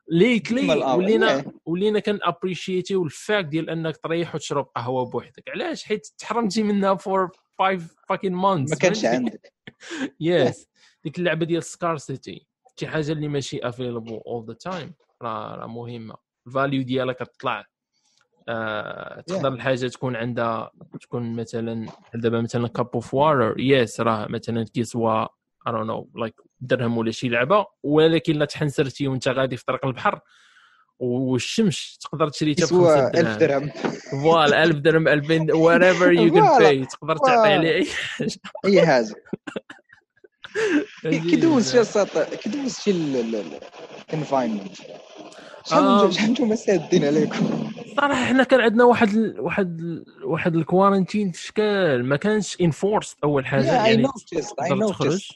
lately. ولينا Yeah. ولينا كان appreciateيو ال fact ديال أنك تريح وتشرب قهوة بوحدك. علاش؟ حيت تحرمتي منها for five fucking months ما كانش عندك. yes ديك اللعبة ديال scarcity شي حاجة اللي ماشي available all the time راه راه مهمة. ال value ديالها كتطلع. آه تقدر الحاجة تكون عندها تكون مثلا دابا مثلا كاب اوف واتر يس راه مثلا كيسوا I don't know لايك درهم ولا شي لعبة ولكن لا تحنسرتي وأنت غادي في طريق البحر والشمس تقدر تشريتها ب يسوى 5 1000 درهم. فوالا 1000 درهم 2000 whatever you can فوالا. pay تقدر تعطي عليه. اي حاجة اي حاجة كي دوز شي ساط كي دوز شي الانفايرمنت شحال آه. شحال نتوما سادين عليكم. صراحة حنا كان عندنا واحد ال... واحد ال... واحد ال quarantine في شكال ما كانش enforced أول حاجة اي يعني تقدر تخرج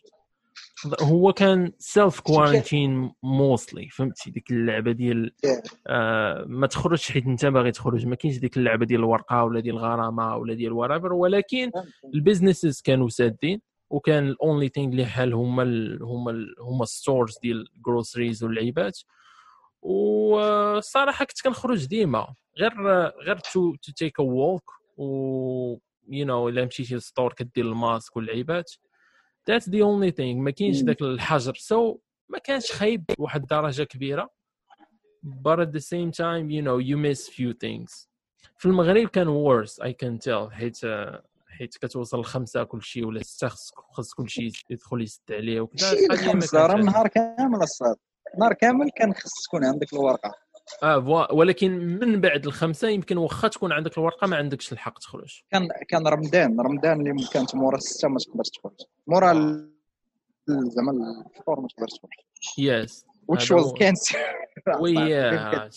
هو كان self quarantine mostly فهمتي؟ ديك اللعبة ديال Yeah. آه ما تخرجش حيت أنت باغي تخرج ما كاينش ديك اللعبة ديال الورقة ولا ديال الغرامة ولا ديال ورابر ولكن ال businesses كانوا سادين وكان ال only thing اللي حال هما ال هما ال هما ال stores ديال ال groceries واللعيبات. والصراحه كنت كنخرج ديما غير غير to to take a walk و you know إلا مشيتي لل store كدير ال mask واللعيبات that's the only thing ما كاينش. ذاك الحجر. so ما كانش خايب بواحد الدرجه كبيرة. But at the same time you know you miss few things. في المغرب كان worse I can tell. حيت حيت كتوصل لخمسة كل شيء ولا ستة خص كل شيء يدخل يسد عليه وكذا. شي الخمسه راه النهار كامل الصاد. نهار كامل كان خص تكون عندك الورقة. آه فوا- ولكن من بعد الخمسة يمكن واخا تكون عندك الورقة ما عندكش الحق تخرج. كان كان رمضان رمضان اللي كانت مورا السته ما تقدرش تخرج. مورا زعما الفطور ما تقدرش تخرج. yes which was cancer. ويا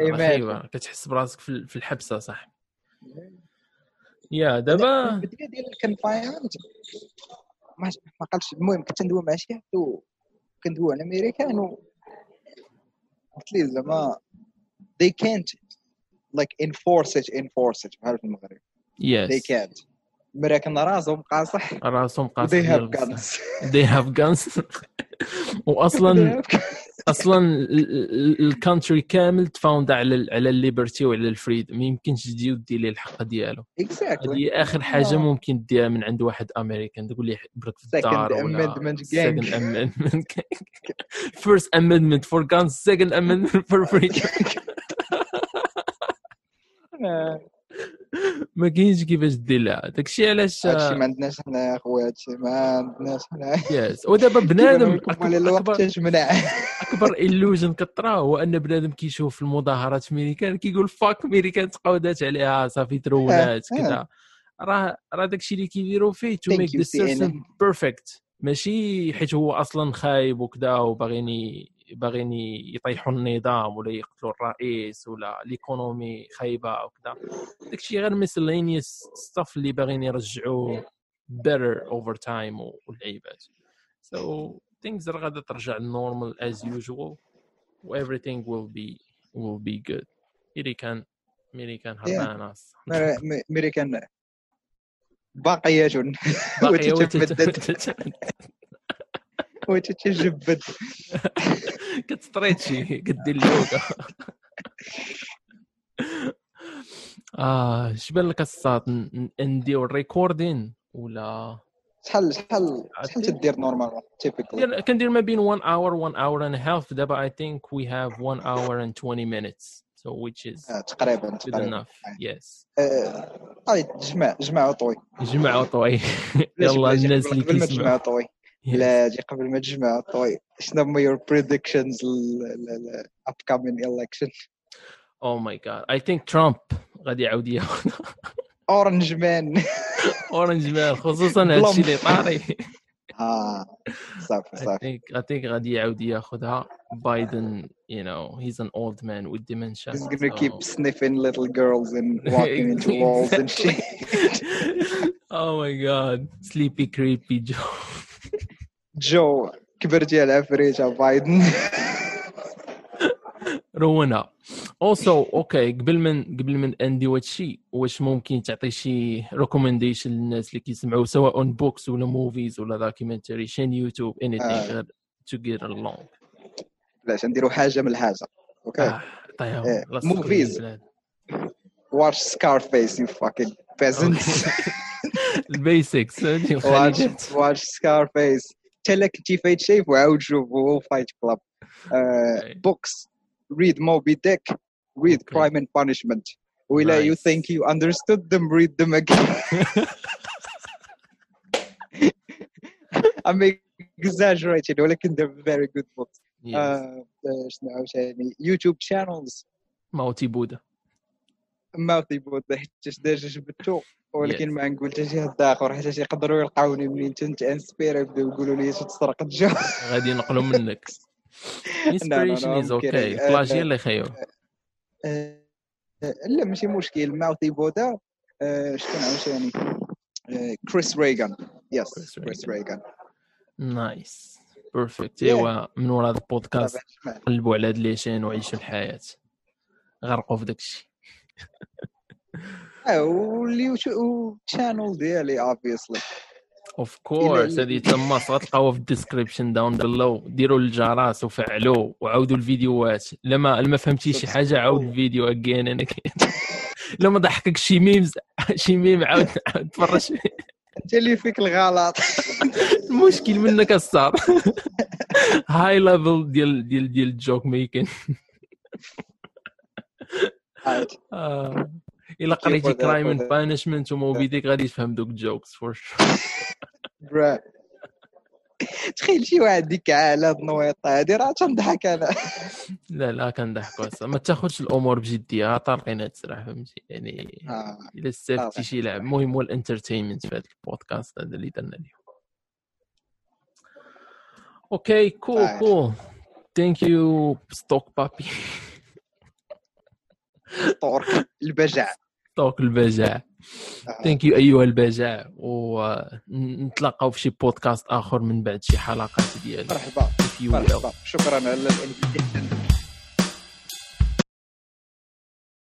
رهيبه كتحس براسك في ال- في الحبسة صح يا دابا؟ البداية ديال ال confinement ما قالش المهم كنت ندوي مع شي حد و- كندوي على امريكان و قلت ليه زعما they can't like enforce it enforce it. بحال في المغرب they yes can't. امريكان رأسهم قاصح. رأسهم قاصح. They have ديال بصح. guns. they have guns. واصلا أصلا ال country كامل ت found على على ال liberty وعلى ال freedom ما يمكنش تجي ودير ليه الحق ديالو. Exactly. هذه آخر حاجة. ممكن ديها من عند واحد أمريكان. تقول لي برك في الدار gang. second amendment. First amendment for guns second amendment for freedom. ما كاينش كيفاش دير لها. داكشي علاش هادشي ما عندناش حنا يا خويا هادشي ما عندناش حنا. يس ودابا بنادم الوقت اكبر تجمنع اكبر illusion كطرا هو أن بنادم كيشوف المظاهرات في ميريكان كيقول فاك ميريكان تقودات عليها صافي ترولات آه، آه. كذا راه راه داكشي اللي كيديروا فيه تو ميك ذا سيستم. بيرفكت ماشي حيت هو أصلا خايب وكذا وباغيين ي- باغيين يطيحوا النظام ولا يقتلوا الرئيس ولا l'économie خايبة وكذا. داكشي غير miscellaneous stuff اللي باغيين يرجعوه better over time واللعيبات. So things راه غادا ترجع normal as usual و everything will be will be good. ميريكان ميريكان هربانة. الصح. امريكان باقية باقية وتتمدد وتت- وتتجبد كت stretchي كدير اليوغا آه اش بان لك ن- نديو ال recording ولا شحال شحال شحال تدير normalement typically كندير- ما بين 1 hour 1 hour and a half دابا I think we have 1 hour and 20 minutes so which is تقريبا good تقريبا enough yes. هاي جمع جمع طوي جمعوا طوي يلا الناس اللي كيسمعوا طوي Yes. بلاتي قبل ما تجمع طوي شنو هما يور بريدكشنز لل upcoming election Oh my god I think Trump غادي يعاود ياخذ اورنج مان اورنج مان خصوصا هادشي اللي طاري اه صافي I صافي think I think غادي يعاود ياخذها بايدن you know he's an old man with dementia He's gonna so- keep sniffing little girls and walking into walls and shit. oh my god sleepy creepy Joe جو كبرتي على العفريتة بايدن. رونا. Also okay قبل من قبل من أندي هادشي واش ممكن تعطي شي recommendation للناس اللي كيسمعوا سواء اون books ولا movies ولا documentary channel YouTube anything آه. غير to get along علاش نديرو حاجة من الحاجة. أوكي آه، تسكت movies. البلاد. watch Scarface you fucking peasants البيسكس هادي watch الخليجات watch Scarface تلا كنتي فايت شايف وعاود شوفو فايت كلاب Okay. books read Moby Dick read Okay. Crime and Punishment وإلا you Nice. think you understood them read them again I'm exaggerating ولكن they're very good books Yes. آه، شنو عاوتاني يوتيوب channels ماوتي بودا ماوثي بود حيت ديجا جبدتو ولكن. ما نقول حتى شي حد اخر حيت يقدروا يلقاوني منين؟ كنت انسبير يبداو يقولوا لي تسرق الجو؟ غادي ينقلوا منك. I'm okay. kidding. بلاجي آه، اللي خيو. آه، لا ماشي مشكل. ماوثي بودا آه، شكون عاوتاني آه، كريس ريغان yes كريس ريغان. nice perfect. إيوا من ورا هذا البودكاست طبعاً. قلبوا على هاد لي channels وعيشوا الحياة. غرقوا في داكشي. channel ديالي obviously. of course هذه تما غتلقاوها في ال description down below ديروا الجرس وفعلوا وعاودوا الفيديوهات الا ما الا ما فهمتي شي حاجة عاود الفيديو اجين أنا الا ما ضحكك شي ميمز شي ميم عاود عاود تفرج. انت اللي فيك الغلط. المشكل منك الصار هاي ليفل ديال ديال ديال الجوك ميكين آه. الا قريتي كرايم اند بانشمنت وموبي ديك غادي تفهم دوك الجوكس فور شور برا تخيل شي واحد ديك على هاد النويطة هادي راه تنضحك أنا. لا لا أصلا. ما تاخذش الأمور بجدية طارقين تسرح فهمتي؟ يعني آه. إلا استفدتي. شي لعب. المهم هو الانترتينمنت في هذا البودكاست هذا اللي درنا اليوم. أوكي كول. كول ثانك يو ستوك بابي طورك البجع ستوك البجع. ثانك يو أيها البجع ونتلاقاو في شي بودكاست آخر من بعد شي حلقات ديالي. مرحبا. مرحبا. شكرا على الانفيتيشن